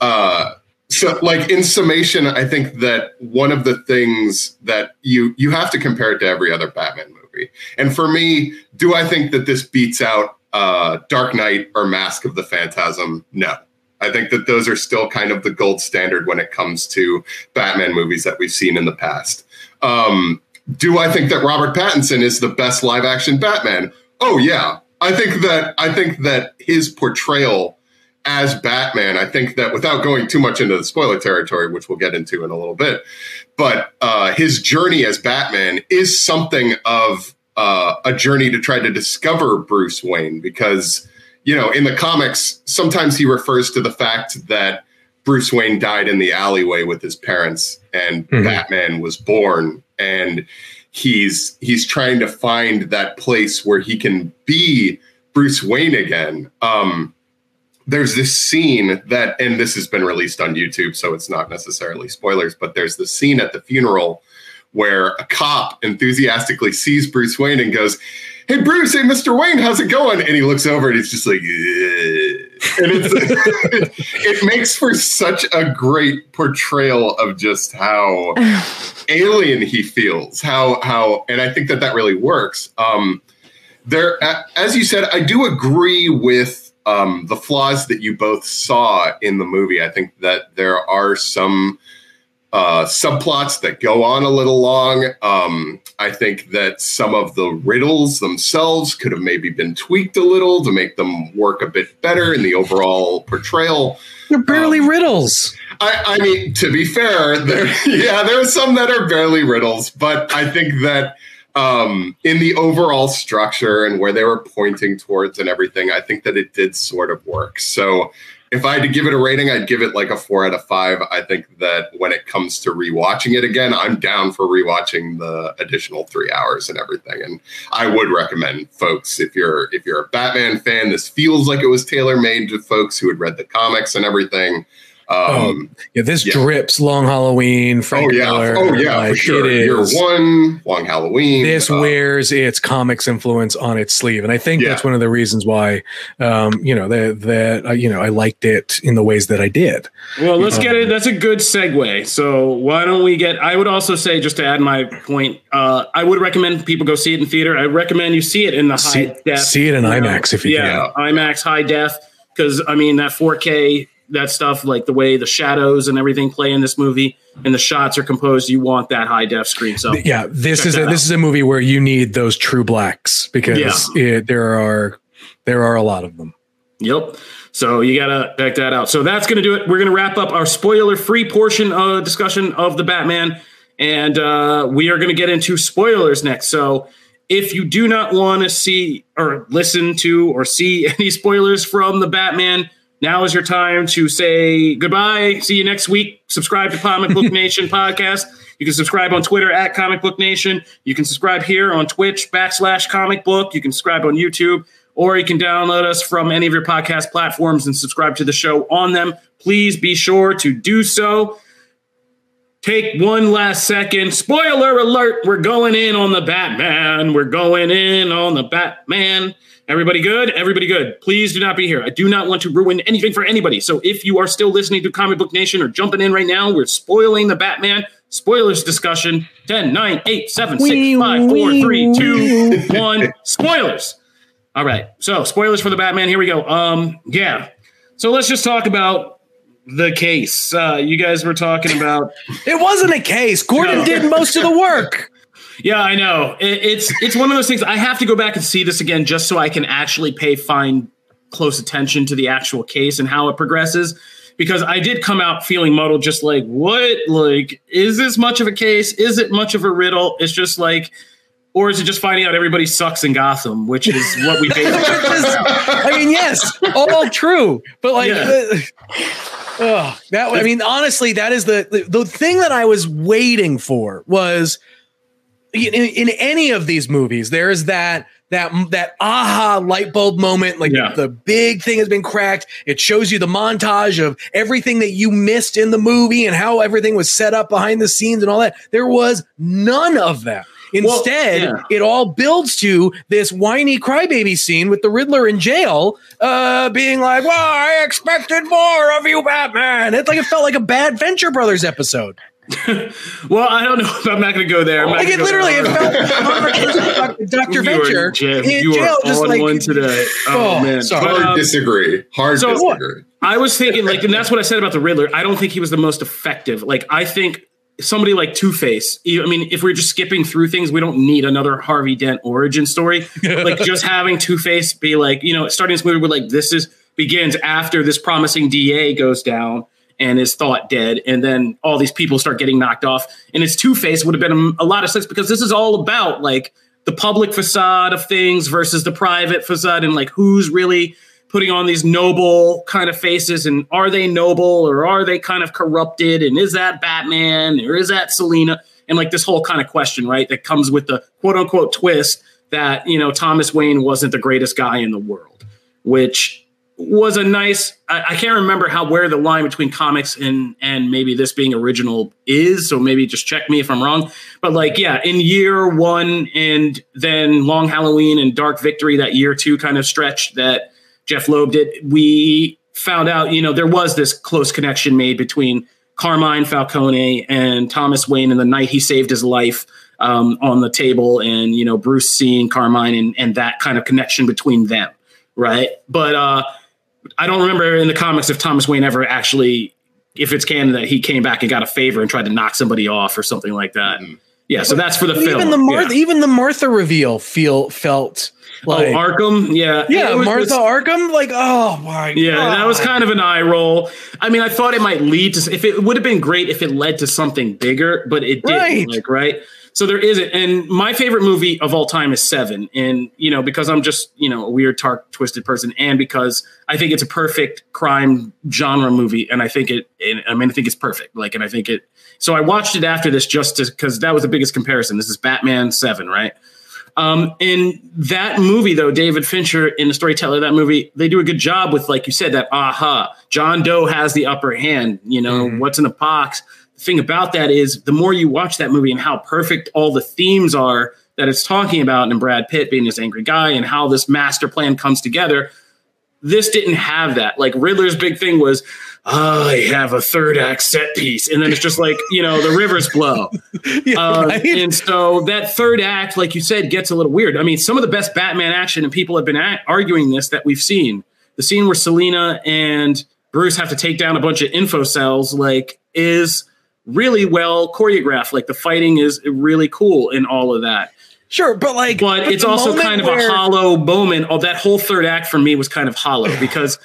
uh, so like in summation i think that one of the things that you you have to compare it to every other batman movie and for me do i think that this beats out uh dark knight or mask of the phantasm no. I think that those are still kind of the gold standard when it comes to batman movies that we've seen in the past. Um do i think that robert pattinson is the best live action batman? Oh yeah. I think that i think that his portrayal as Batman, I think that without going too much into the spoiler territory, which we'll get into in a little bit, but uh, his journey as Batman is something of uh, a journey to try to discover Bruce Wayne because you know in the comics sometimes he refers to the fact that Bruce Wayne died in the alleyway with his parents and Mhm. Batman was born and he's he's trying to find that place where he can be Bruce Wayne again. Um, there's this scene that, and this has been released on YouTube, so it's not necessarily spoilers, but there's the scene at the funeral where a cop enthusiastically sees Bruce Wayne and goes, Hey, Bruce, hey, Mr. Wayne, how's it going? And he looks over and he's just like, "Yeah." and it's, it, (laughs) it makes for such a great portrayal of just how (laughs) alien he feels how how and i think that that really works um there as you said i do agree with um the flaws that you both saw in the movie i think that there are some uh subplots that go on a little long um i think that some of the riddles themselves could have maybe been tweaked a little to make them work a bit better in the overall portrayal They're barely riddles. I, I mean, to be fair, there, (laughs) yeah, there are some that are barely riddles, but I think that um, in the overall structure and where they were pointing towards and everything, I think that it did sort of work. So if I had to give it a rating, I'd give it like a four out of five. I think that when it comes to rewatching it again, I'm down for rewatching the additional three hours and everything. And I would recommend folks if you're if you're a Batman fan, this feels like it was tailor made to folks who had read the comics and everything. Um, Yeah, this Yeah. drips Long Halloween. Frank oh yeah, Miller, oh yeah, for like, sure. It Year is. one, Long Halloween. This uh, wears its comics influence on its sleeve, and I think Yeah. that's one of the reasons why, um, you know, that that uh, you know I liked it in the ways that I did. Well, let's get it. That's a good segue. So why don't we get? I would also say, just to add my point, uh, I would recommend people go see it in theater. I recommend you see it in the See, high def. see it in you know, IMAX if you yeah, IMAX high def. Because I mean that 4K, that stuff, like the way the shadows and everything play in this movie, and the shots are composed, you want that high def screen. So. Yeah, this is a, this is a movie where you need those true blacks because it, there are there are a lot of them. Yep. So you gotta check that out. So that's gonna do it. We're gonna wrap up our spoiler-free portion of discussion of the Batman, and uh, we are gonna get into spoilers next. So if you do not want to see or listen to or see (laughs) any spoilers from the Batman, now is your time to say goodbye. See you next week. Subscribe to Comic Book (laughs) Nation podcast. You can subscribe on Twitter at Comic Book Nation. You can subscribe here on Twitch backslash Comic Book. You can subscribe on YouTube, or you can download us from any of your podcast platforms and subscribe to the show on them. Please be sure to do so. Take one last second. Spoiler alert. We're going in on the Batman. We're going in on the Batman. Everybody good? Everybody good. Please do not be here. I do not want to ruin anything for anybody. So if you are still listening to Comic Book Nation or jumping in right now, we're spoiling the Batman. Spoilers discussion 10, 9, 8, 7, 6, 5, 4, 3, 2, 1. Spoilers. All right. So spoilers for the Batman. Here we go. Um, yeah. So let's just talk about the case. Uh, you guys were talking about (laughs) It wasn't a case. Gordon No. did most of the work. (laughs) Yeah, I know. It, it's it's one of those things. I have to go back and see this again just so I can actually pay fine close attention to the actual case and how it progresses. Because I did come out feeling muddled, just like what? Like, is this much of a case? Is it much of a riddle? It's just like, or is it just finding out everybody sucks in Gotham, which is what we (laughs) basically. I mean, yes, all true, but like, Yeah. uh, ugh, that. I mean, honestly, that is the, the the thing that I was waiting for was in, in any of these movies. There is that that that aha light bulb moment, like Yeah. the big thing has been cracked. It shows you the montage of everything that you missed in the movie and how everything was set up behind the scenes and all that. There was none of that. Well, Instead, yeah. it all builds to this whiny crybaby scene with the Riddler in jail, uh, being like, "Well, I expected more of you, Batman." It's like it felt like a bad Venture Brothers episode. (laughs) well, I don't know. if I'm not going to go there. I'm not Like it gonna go literally, there. it felt like Dr. (laughs) You are Venture jail- in jail, just on like one today. Oh, Oh, man! sorry. Hard um, disagree. Hard so what? disagree. I was thinking, like, and that's what I said about the Riddler. I don't think he was the most effective. Like, I think somebody like Two Face. I mean, if we're just skipping through things, we don't need another Harvey Dent origin story. (laughs) like, just having Two Face be like, you know, starting this movie with like, this is begins after this promising DA goes down and is thought dead, and then all these people start getting knocked off, and it's Two Face would have been a, a lot of sense because this is all about like the public facade of things versus the private facade and like who's really putting on these noble kind of faces and are they noble or are they kind of corrupted and is that batman or is that selina and like this whole kind of question right that comes with the quote unquote twist that you know thomas wayne wasn't the greatest guy in the world which was a nice I, I, can't remember how where the line between comics and and maybe this being original is so maybe just check me if i'm wrong. But like yeah in year one and then long halloween and dark victory that year two kind of stretch that Jeph Loeb did, we found out, you know, there was this close connection made between Carmine Falcone and Thomas Wayne and the night he saved his life um, on the table, and you know Bruce seeing Carmine and, and that kind of connection between them, right? But uh, I don't remember in the comics if Thomas Wayne ever actually, if it's canon that he came back and got a favor and tried to knock somebody off or something like that. Mm-hmm. Yeah, so that's for the film. Even the Martha, yeah. even the Martha reveal feel felt Oh, like, oh, Arkham, yeah, yeah, was, Martha was, Arkham, like, oh my, god. yeah, God. that was kind of an eye roll. I mean, I thought it might lead to if it would have been great if it led to something bigger, but it didn't. Right. Like, right. So there isn't. And my favorite movie of all time is Seven. And, you know, because I'm just, you know, a weird, dark, twisted person, and because I think it's a perfect crime genre movie. And I think it, and, I mean, I think it's perfect. Like, and I think it, so I watched it after this just because that was the biggest comparison. This is Batman 7, right? Um, in that movie, though, David Fincher in the storyteller that movie, they do a good job with, like you said, that aha. John Doe has the upper hand. You know, mm-hmm. what's in a box? The thing about that is the more you watch that movie and how perfect all the themes are that it's talking about, and Brad Pitt being this angry guy, and how this master plan comes together. This didn't have that. Like Riddler's big thing was, I have a third act set piece. And then it's just like, you know, the rivers blow. (laughs) yeah, uh, right? And so that third act, like you said, gets a little weird. I mean, some of the best Batman action, and people have been arguing this that we've seen. The scene where Selina and Bruce have to take down a bunch of incels, like, is really well choreographed. Like the fighting is really cool in all of that. Sure, but like, but, but it's also kind of where... a hollow moment. Oh, that whole third act for me was kind of hollow because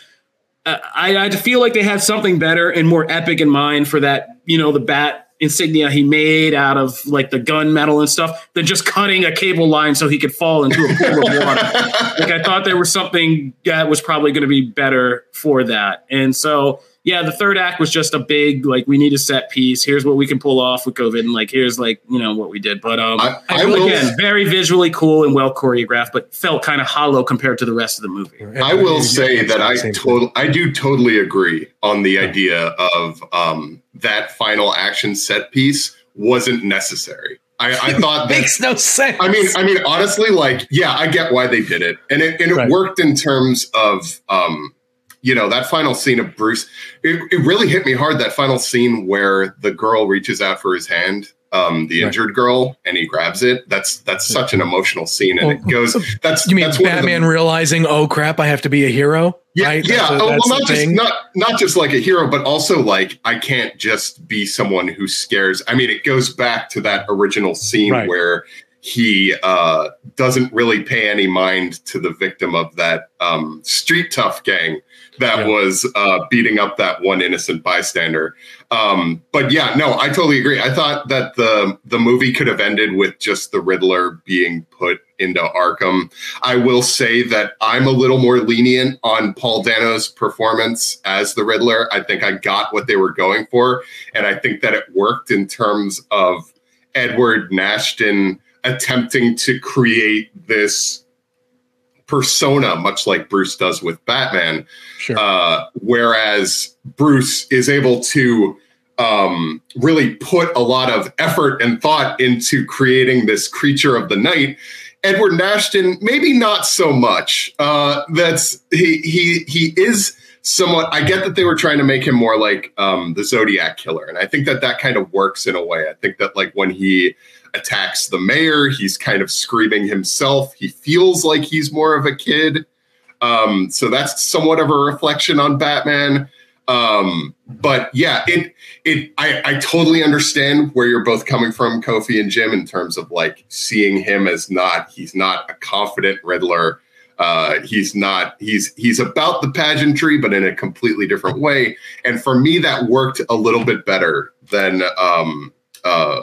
I, I feel like they had something better and more epic in mind for that, you know, the bat insignia he made out of like the gun metal and stuff than just cutting a cable line so he could fall into a pool of water. (laughs) like I thought there was something that was probably going to be better for that. And so yeah, the third act was just a big like we need a set piece. Here's what we can pull off with COVID, and like here's like you know what we did. But um, I, I will, again, very visually cool and well choreographed, but felt kind of hollow compared to the rest of the movie. I will say that I totally, I do totally agree on the idea of um, that final action set piece wasn't necessary. I, I (laughs) thought that makes no sense. I mean, I mean, honestly, like, yeah, I get why they did it, and it and it right. worked in terms of um, you know that final scene of bruce it, it really hit me hard that final scene where the girl reaches out for his hand um, the injured right. girl and he grabs it that's that's such an emotional scene and well, it goes that's you mean that's batman the, realizing oh crap i have to be a hero yeah right? yeah that's, oh, well not just not not just like a hero but also like i can't just be someone who scares i mean it goes back to that original scene right. where he uh, doesn't really pay any mind to the victim of that um, street tough gang that yeah. was uh, beating up that one innocent bystander. Um, but yeah, no, I totally agree. I thought that the the movie could have ended with just the Riddler being put into Arkham. I will say that I'm a little more lenient on Paul Dano's performance as the Riddler. I think I got what they were going for, and I think that it worked in terms of Edward Nashton attempting to create this persona, much like Bruce does with Batman. Sure. Uh, whereas Bruce is able to um, really put a lot of effort and thought into creating this creature of the night. Edward Nashton, maybe not so much. Uh, that's he he he is somewhat. I get that they were trying to make him more like um, the Zodiac killer, and I think that that kind of works in a way. I think that like when he attacks the mayor. He's kind of screaming himself. He feels like he's more of a kid. Um, so that's somewhat of a reflection on Batman. Um, but yeah, it it I, I totally understand where you're both coming from, Kofi and Jim, in terms of like seeing him as not he's not a confident Riddler. Uh, he's not he's he's about the pageantry, but in a completely different way. And for me, that worked a little bit better than um, uh,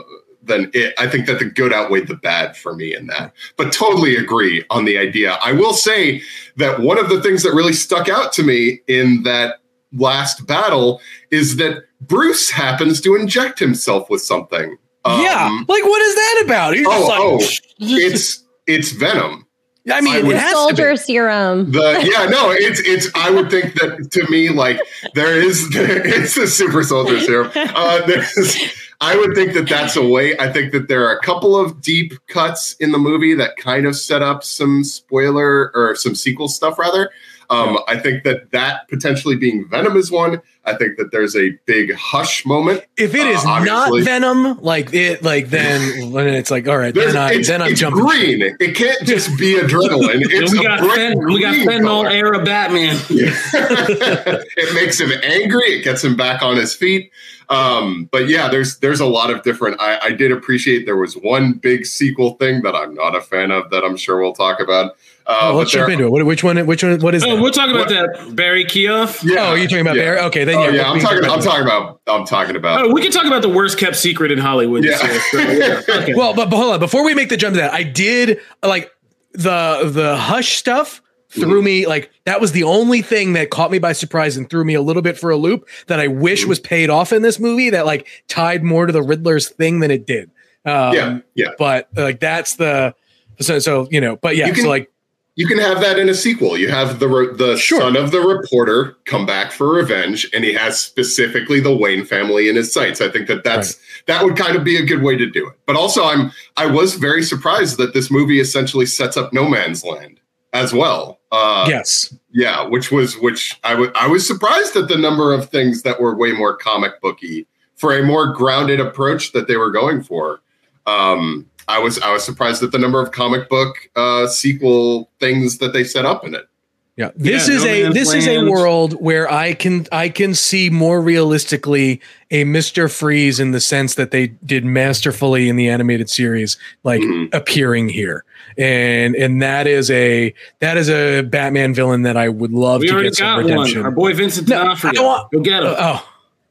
then it. I think that the good outweighed the bad for me in that. But totally agree on the idea. I will say that one of the things that really stuck out to me in that last battle is that Bruce happens to inject himself with something. yeah, Um, like what is that about? You're oh, like, oh, (laughs) it's it's Venom. I mean, I it would- has to Soldier be. serum. The yeah, no, it's it's. I would think that to me, like there is, (laughs) it's the super soldier serum. Uh, there's, I would think that that's a way. I think that there are a couple of deep cuts in the movie that kind of set up some spoiler or some sequel stuff. Rather, um, I think that that potentially being Venom is one. I think that there's a big hush moment. If it is Uh, not. Venom, like it, like then (laughs) then it's like all right, There's, then, I, it's, then I'm it's jumping. green. It can't just be adrenaline. (laughs) It's we a got bright fen- we got green fentanyl era Batman. (laughs) it makes him angry. It gets him back on his feet. Um, but yeah, there's there's a lot of different. I, I did appreciate there was one big sequel thing that I'm not a fan of that I'm sure we'll talk about. Uh, Oh, let's jump into it. What, which one? Which one? What is Oh, that? we'll talk about that. Barry Keough. Yeah, oh, you're talking about yeah. Bear? Okay, then Oh yeah. yeah, I'm talking. I'm talking about. I'm talking about. Oh, we can talk about the worst kept secret in Hollywood. this Yeah. year. So. (laughs) Okay. Well, but, but hold on. Before we make the jump to that, I did like the the hush stuff threw me like that was the only thing that caught me by surprise and threw me a little bit for a loop that I wish was paid off in this movie that like tied more to the Riddler's thing than it did. Um, yeah, yeah. But like that's the so so you know. But yeah, You can- so like You can have that in a sequel. You have the the Sure. son of the reporter come back for revenge, and he has specifically the Wayne family in his sights. I think that that's that would kind of be a good way to do it. But also, I'm I was very surprised that this movie essentially sets up No Man's Land as well. Uh, yes, yeah, which was which I wa- I was surprised at the number of things that were way more comic booky for a more grounded approach that they were going for. Um, I was I was surprised at the number of comic book uh, sequel things that they set up in it. Yeah, this Yeah, is No a Man's this is a world where I can I can see more realistically a Mister Freeze in the sense that they did masterfully in the animated series, like Mhm. appearing here, and and that is a that is a Batman villain that I would love we to get some got redemption. one. Our boy Vincent No, I D'Onofrio. want- Go get him. Uh, oh.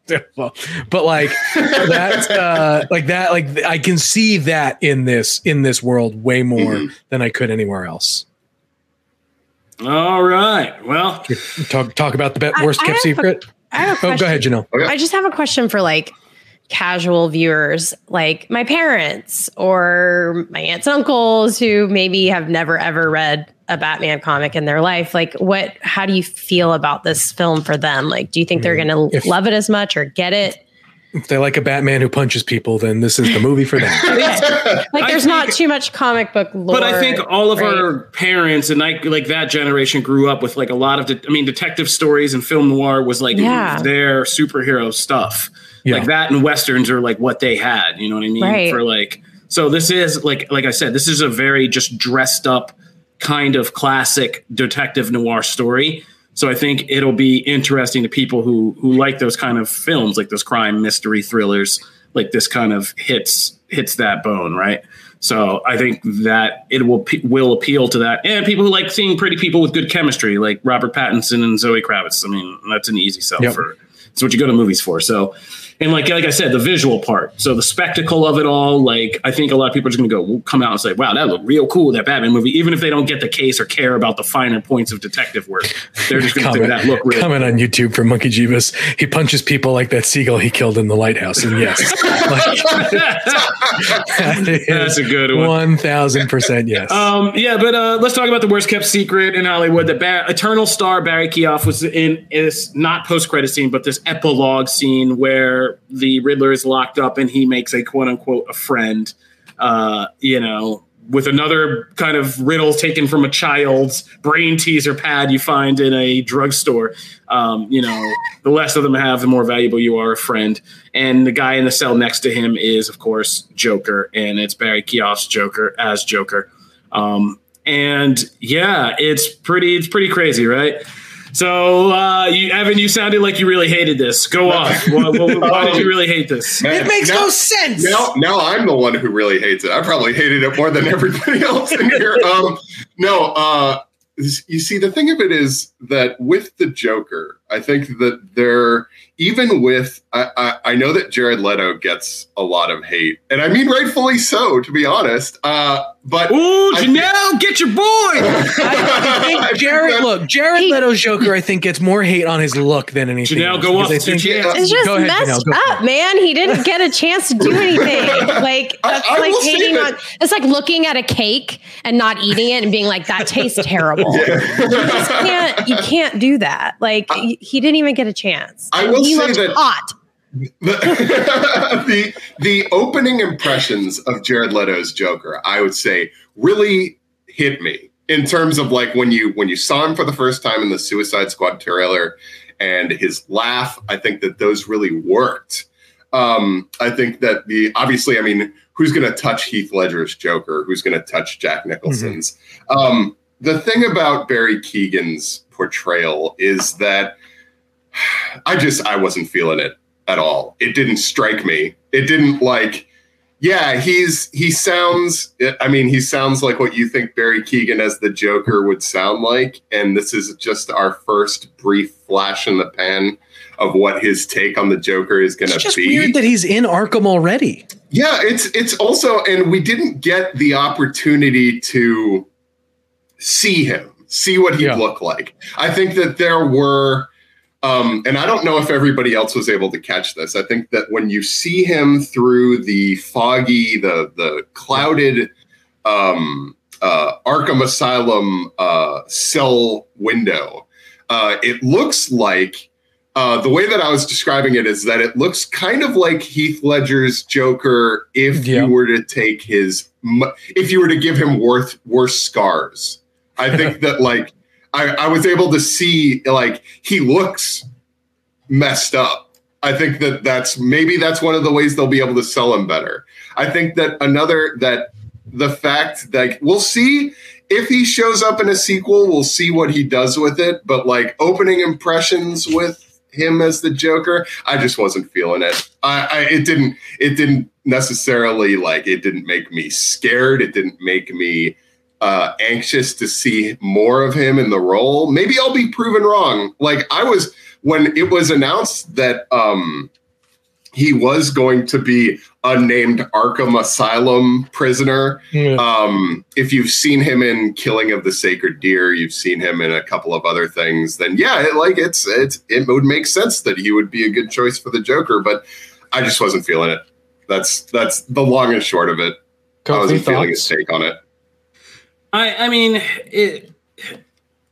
Yeah, well, but like that, uh, like that, like I can see that in this in this world way more Mhm. than I could anywhere else. All right. Well, Talk talk about the be- I- worst I kept secret. I a Oh, question. go ahead, Janelle. Okay. I just have a question for like casual viewers, like my parents or my aunts and uncles who maybe have never ever read a Batman comic in their life. Like, what? How do you feel about this film for them? Like, do you think they're mm-hmm. going to love it as much or get it? If they like a Batman who punches people, then this is the movie for them. (laughs) Like, there's think- not too much comic book lore. but I think all of right? our parents and like like that generation grew up with like a lot of. De- I mean, detective stories and film noir was like Yeah. their superhero stuff. Yeah. Like that and westerns are like what they had. You know what I mean? Right. For like, so this is like like I said, this is a very just dressed up kind of classic detective noir story. So I think it'll be interesting to people who who like those kind of films, like those crime mystery thrillers. Like this kind of hits hits that bone, right? So I think that it will will appeal to that, and people who like seeing pretty people with good chemistry, like Robert Pattinson and Zoe Kravitz. I mean, that's an easy sell Yep. for. It's what you go to movies for. So, and like like I said, the visual part. So the spectacle of it all. Like I think a lot of people are just going to go come out and say, "Wow, that looked real cool." That Batman movie, even if they don't get the case or care about the finer points of detective work, they're just going (laughs) to comment, that look real. comment on YouTube from Monkey Jeebus. He punches people like that seagull he killed in the lighthouse. And yes, like, (laughs) that That's a good one. One thousand percent yes. Um, yeah, but uh, let's talk about the worst kept secret in Hollywood. The Bar- Eternal Star Barry Keough was in is not post credit scene, but this epilogue scene where the Riddler is locked up and he makes a quote unquote a friend. Uh, you know, with another kind of riddle taken from a child's brain teaser pad you find in a drugstore. Um, you know, the less of them have, the more valuable you are a friend. And the guy in the cell next to him is, of course, Joker, and it's Barry Keough's Joker as Joker. Um, and yeah, it's pretty, it's pretty crazy, right? So, uh, you, Evan, you sounded like you really hated this. Go off. why, why, why (laughs) did you really hate this? Man, it makes now- no sense. Now, now I'm the one who really hates it. I probably hated it more than (laughs) everybody else in here. Um, no, uh, you see, the thing of it is that with the Joker, I think that they're even with I, I, I know that Jared Leto gets a lot of hate, and I mean rightfully so, to be honest. Uh, but Ooh, I Janelle, get your boy. (laughs) I think Jared, look, Jared He- Leto's Joker, I think gets more hate on his look than anything. Janelle, else, go because up. Think- Two chance. It's just ahead, messed Janelle, up, man. He didn't get a chance to do (laughs) anything. Like I- that's I like will hating that- on. It's like looking at a cake and not eating it and being like, "That tastes terrible." (laughs) You just can't. You can't do that. Like y- he didn't even get a chance. I will he say that- hot. (laughs) the the opening impressions of Jared Leto's Joker, I would say, really hit me in terms of like when you when you saw him for the first time in the Suicide Squad trailer and his laugh. I think that those really worked. Um, I think that the obviously, I mean, who's going to touch Heath Ledger's Joker? Who's going to touch Jack Nicholson's? Um, the thing about Barry Keegan's portrayal is that I just I wasn't feeling it at all. It didn't strike me. It didn't like yeah, he's he sounds I mean, he sounds like what you think Barry Keoghan as the Joker would sound like and this is just our first brief flash in the pan of what his take on the Joker is going It's to just be. weird that he's in Arkham already. Yeah, it's it's also and we didn't get the opportunity to see him, see what he'd Yeah. look like. I think that there were um and I don't know if everybody else was able to catch this. I think that when you see him through the foggy, the the clouded um uh Arkham Asylum uh cell window, uh it looks like uh, the way that I was describing it is that it looks kind of like Heath Ledger's Joker if Yeah. you were to take his, if you were to give him worth worse scars. I think (laughs) that like I, I was able to see like he looks messed up. I think that that's maybe that's one of the ways they'll be able to sell him better. I think that another that the fact that we'll see if he shows up in a sequel, we'll see what he does with it. But like opening impressions with him as the Joker, I just wasn't feeling it. I, I it didn't it didn't necessarily like it didn't make me scared. It didn't make me uh anxious to see more of him in the role. Maybe I'll be proven wrong. Like I was when it was announced that um he was going to be unnamed Arkham Asylum prisoner. Um, if you've seen him in Killing of the Sacred Deer, you've seen him in a couple of other things, then yeah, it, like it's it's it would make sense that he would be a good choice for the Joker, but I just wasn't feeling it. That's that's the long and short of it. I wasn't feeling his take on it. I, I mean, it,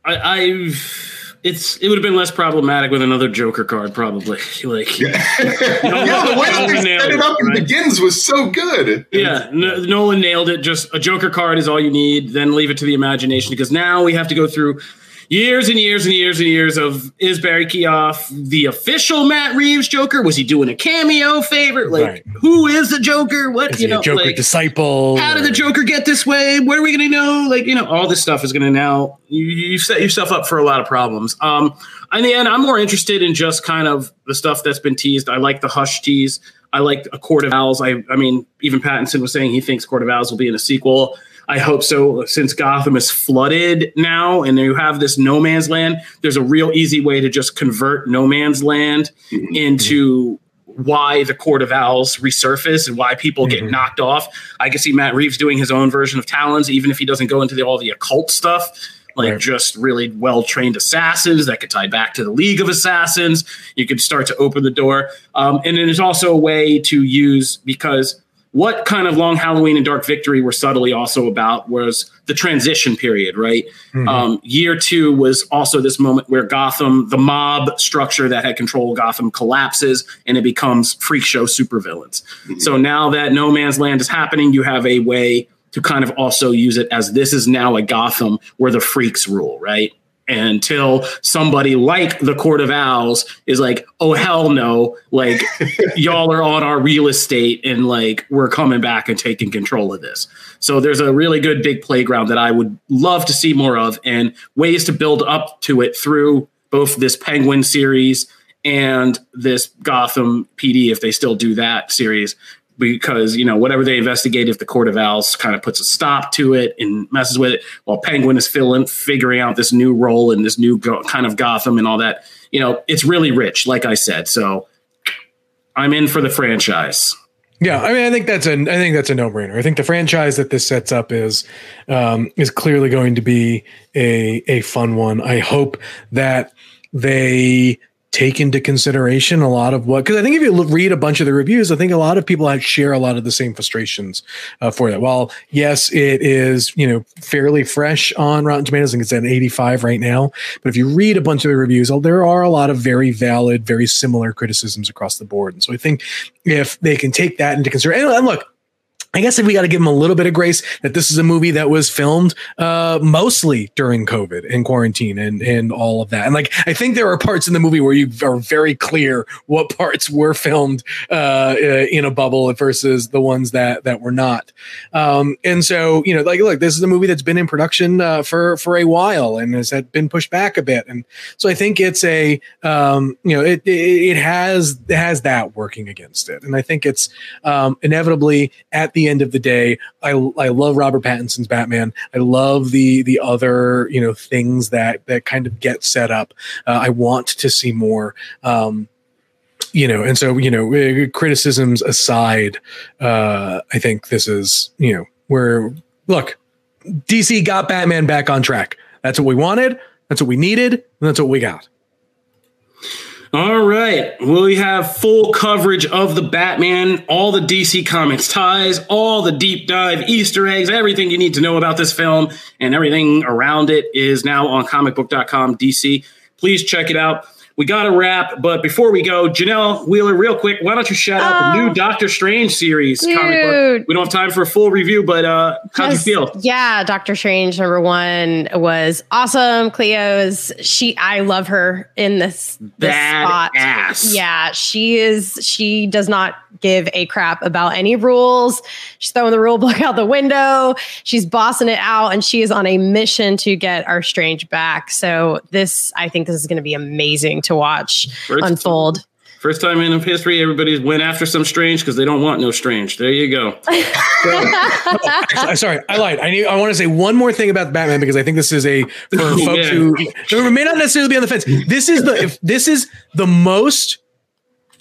I, I've. It's it would have been less problematic with another Joker card, probably. (laughs) Like, Yeah, (laughs) yeah the way that they set it up and Right. begins was so good. yeah, N- Nolan nailed it. Just a Joker card is all you need. Then leave it to the imagination because now we have to go through years and years and years and years of is Barry Keoghan the official Matt Reeves Joker? Was he doing a cameo favor? Like, Right. who is the Joker? What Is you he know? Joker like, disciple? how did the Joker get this way? What are we going to know? Like, you know, all this stuff is going to now, you, you set yourself up for a lot of problems. Um, in the end, I'm more interested in just kind of the stuff that's been teased. I like the hush tease. I like a Court of Owls. I, I mean, even Pattinson was saying he thinks Court of Owls will be in a sequel. I hope so, since Gotham is flooded now and you have this no man's land. There's a real easy way to just convert no man's land into why the Court of Owls resurface and why people get knocked off. I can see Matt Reeves doing his own version of Talons, even if he doesn't go into the, all the occult stuff. Like Right. just really well trained assassins that could tie back to the League of Assassins. You could start to open the door. Um, and then it is also a way to use because what kind of Long Halloween and Dark Victory were subtly also about was the transition period, right? Um, year two was also this moment where Gotham, the mob structure that had control of Gotham, collapses and it becomes freak show supervillains. So now that No Man's Land is happening, you have a way to kind of also use it as this is now a Gotham where the freaks rule, right? Until somebody like the Court of Owls is like, oh hell no, like (laughs) y'all are on our real estate and like we're coming back and taking control of this. So there's a really good big playground that I would love to see more of and ways to build up to it through both this Penguin series and this Gotham PD if they still do that series because you know whatever they investigate, if the Court of Owls kind of puts a stop to it and messes with it, while Penguin is filling figuring out this new role and this new go- kind of Gotham and all that, you know, it's really rich, like I said. So I'm in for the franchise. Yeah, I mean, I think that's a, I think that's a no-brainer. I think the franchise that this sets up is, um, is clearly going to be a a fun one. I hope that they take into consideration a lot of what because I think if you look, read a bunch of the reviews, I think a lot of people share a lot of the same frustrations uh, for that. While yes, it is you know fairly fresh on Rotten Tomatoes, think it's at 85 right now. But if you read a bunch of the reviews, there are a lot of very valid, very similar criticisms across the board. And so I think if they can take that into consideration, and look, I guess if we got to give them a little bit of grace that this is a movie that was filmed uh, mostly during COVID and quarantine and and all of that. And like I think there are parts in the movie where you are very clear what parts were filmed uh, uh, in a bubble versus the ones that that were not. Um, and so you know, like look, this is a movie that's been in production uh, for for a while and has been pushed back a bit. And so I think it's a um, you know it, it, it has it has that working against it. And I think it's um, inevitably at the end of the day, I I love Robert Pattinson's Batman. I love the the other you know things that that kind of get set up. Uh, I want to see more. Um, you know, and so you know, uh, criticisms aside, uh, I think this is you know where look, DC got Batman back on track. That's what we wanted. That's what we needed. And that's what we got. All right. We have full coverage of the Batman, all the DC Comics ties, all the deep dive Easter eggs, everything you need to know about this film and everything around it is now on comicbook.com DC. Please check it out we got to wrap, but before we go, Janelle Wheeler, real quick, why don't you shout out the new oh. Doctor Strange series dude. comic book? We don't have time for a full review, but uh, how'd you feel? Yeah, Doctor Strange number one was awesome. Clea's she, I love her in this, this Bad spot. Ass. Yeah, she is. She does not give a crap about any rules. She's throwing the rule book (laughs) out the window. She's bossing it out, and she is on a mission to get our Strange back. So this, I think, this is going to be amazing to watch first, unfold. First time in of history, everybody's went after some strange because they don't want no strange. There you go. (laughs) actually, sorry, I lied. I need, I want to say one more thing about Batman because I think this is a for (laughs) oh, folks who, who may not necessarily be on the fence. This is the if this is the most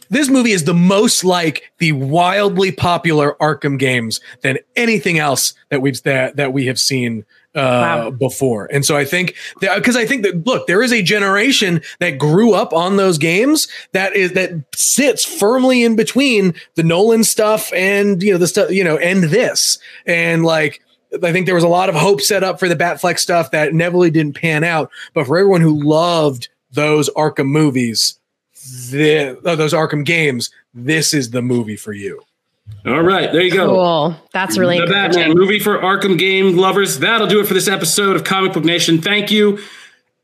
this movie is the most like the wildly popular Arkham games than anything else that we've that that we have seen uh, wow. before. And so I think that because I think that look, there is a generation that grew up on those games that is that sits firmly in between the Nolan stuff and you know the stuff you know and this and like. I think there was a lot of hope set up for the Batfleck stuff that inevitably didn't pan out. But for everyone who loved those Arkham movies, the, oh, those Arkham games, this is the movie for you. All right, there you go. Cool. That's really the Batman movie for Arkham game lovers. That'll do it for this episode of Comic Book Nation. Thank you.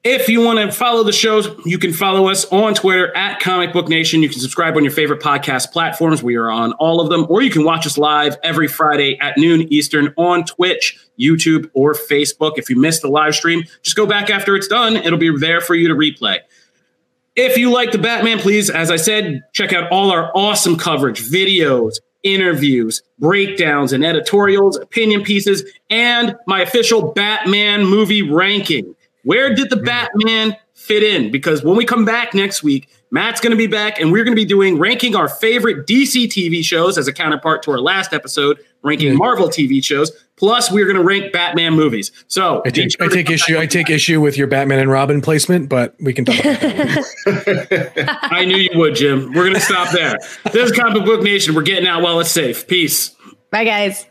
If you want to follow the show, you can follow us on Twitter at Comic Book Nation. You can subscribe on your favorite podcast platforms. We are on all of them, or you can watch us live every Friday at noon Eastern on Twitch, YouTube, or Facebook. If you missed the live stream, just go back after it's done. It'll be there for you to replay. If you like the Batman, please, as I said, check out all our awesome coverage, videos, interviews, breakdowns, and editorials, opinion pieces, and my official Batman movie ranking. Where did the mm-hmm. Batman fit in? Because when we come back next week, Matt's going to be back, and we're going to be doing ranking our favorite DC TV shows as a counterpart to our last episode, ranking mm-hmm. Marvel TV shows. Plus, we're going to rank Batman movies. So I take, I take issue. I take issue with your Batman and Robin placement, but we can talk. about that. (laughs) I knew you would, Jim. We're going to stop there. This is Comic Book Nation. We're getting out while it's safe. Peace. Bye, guys.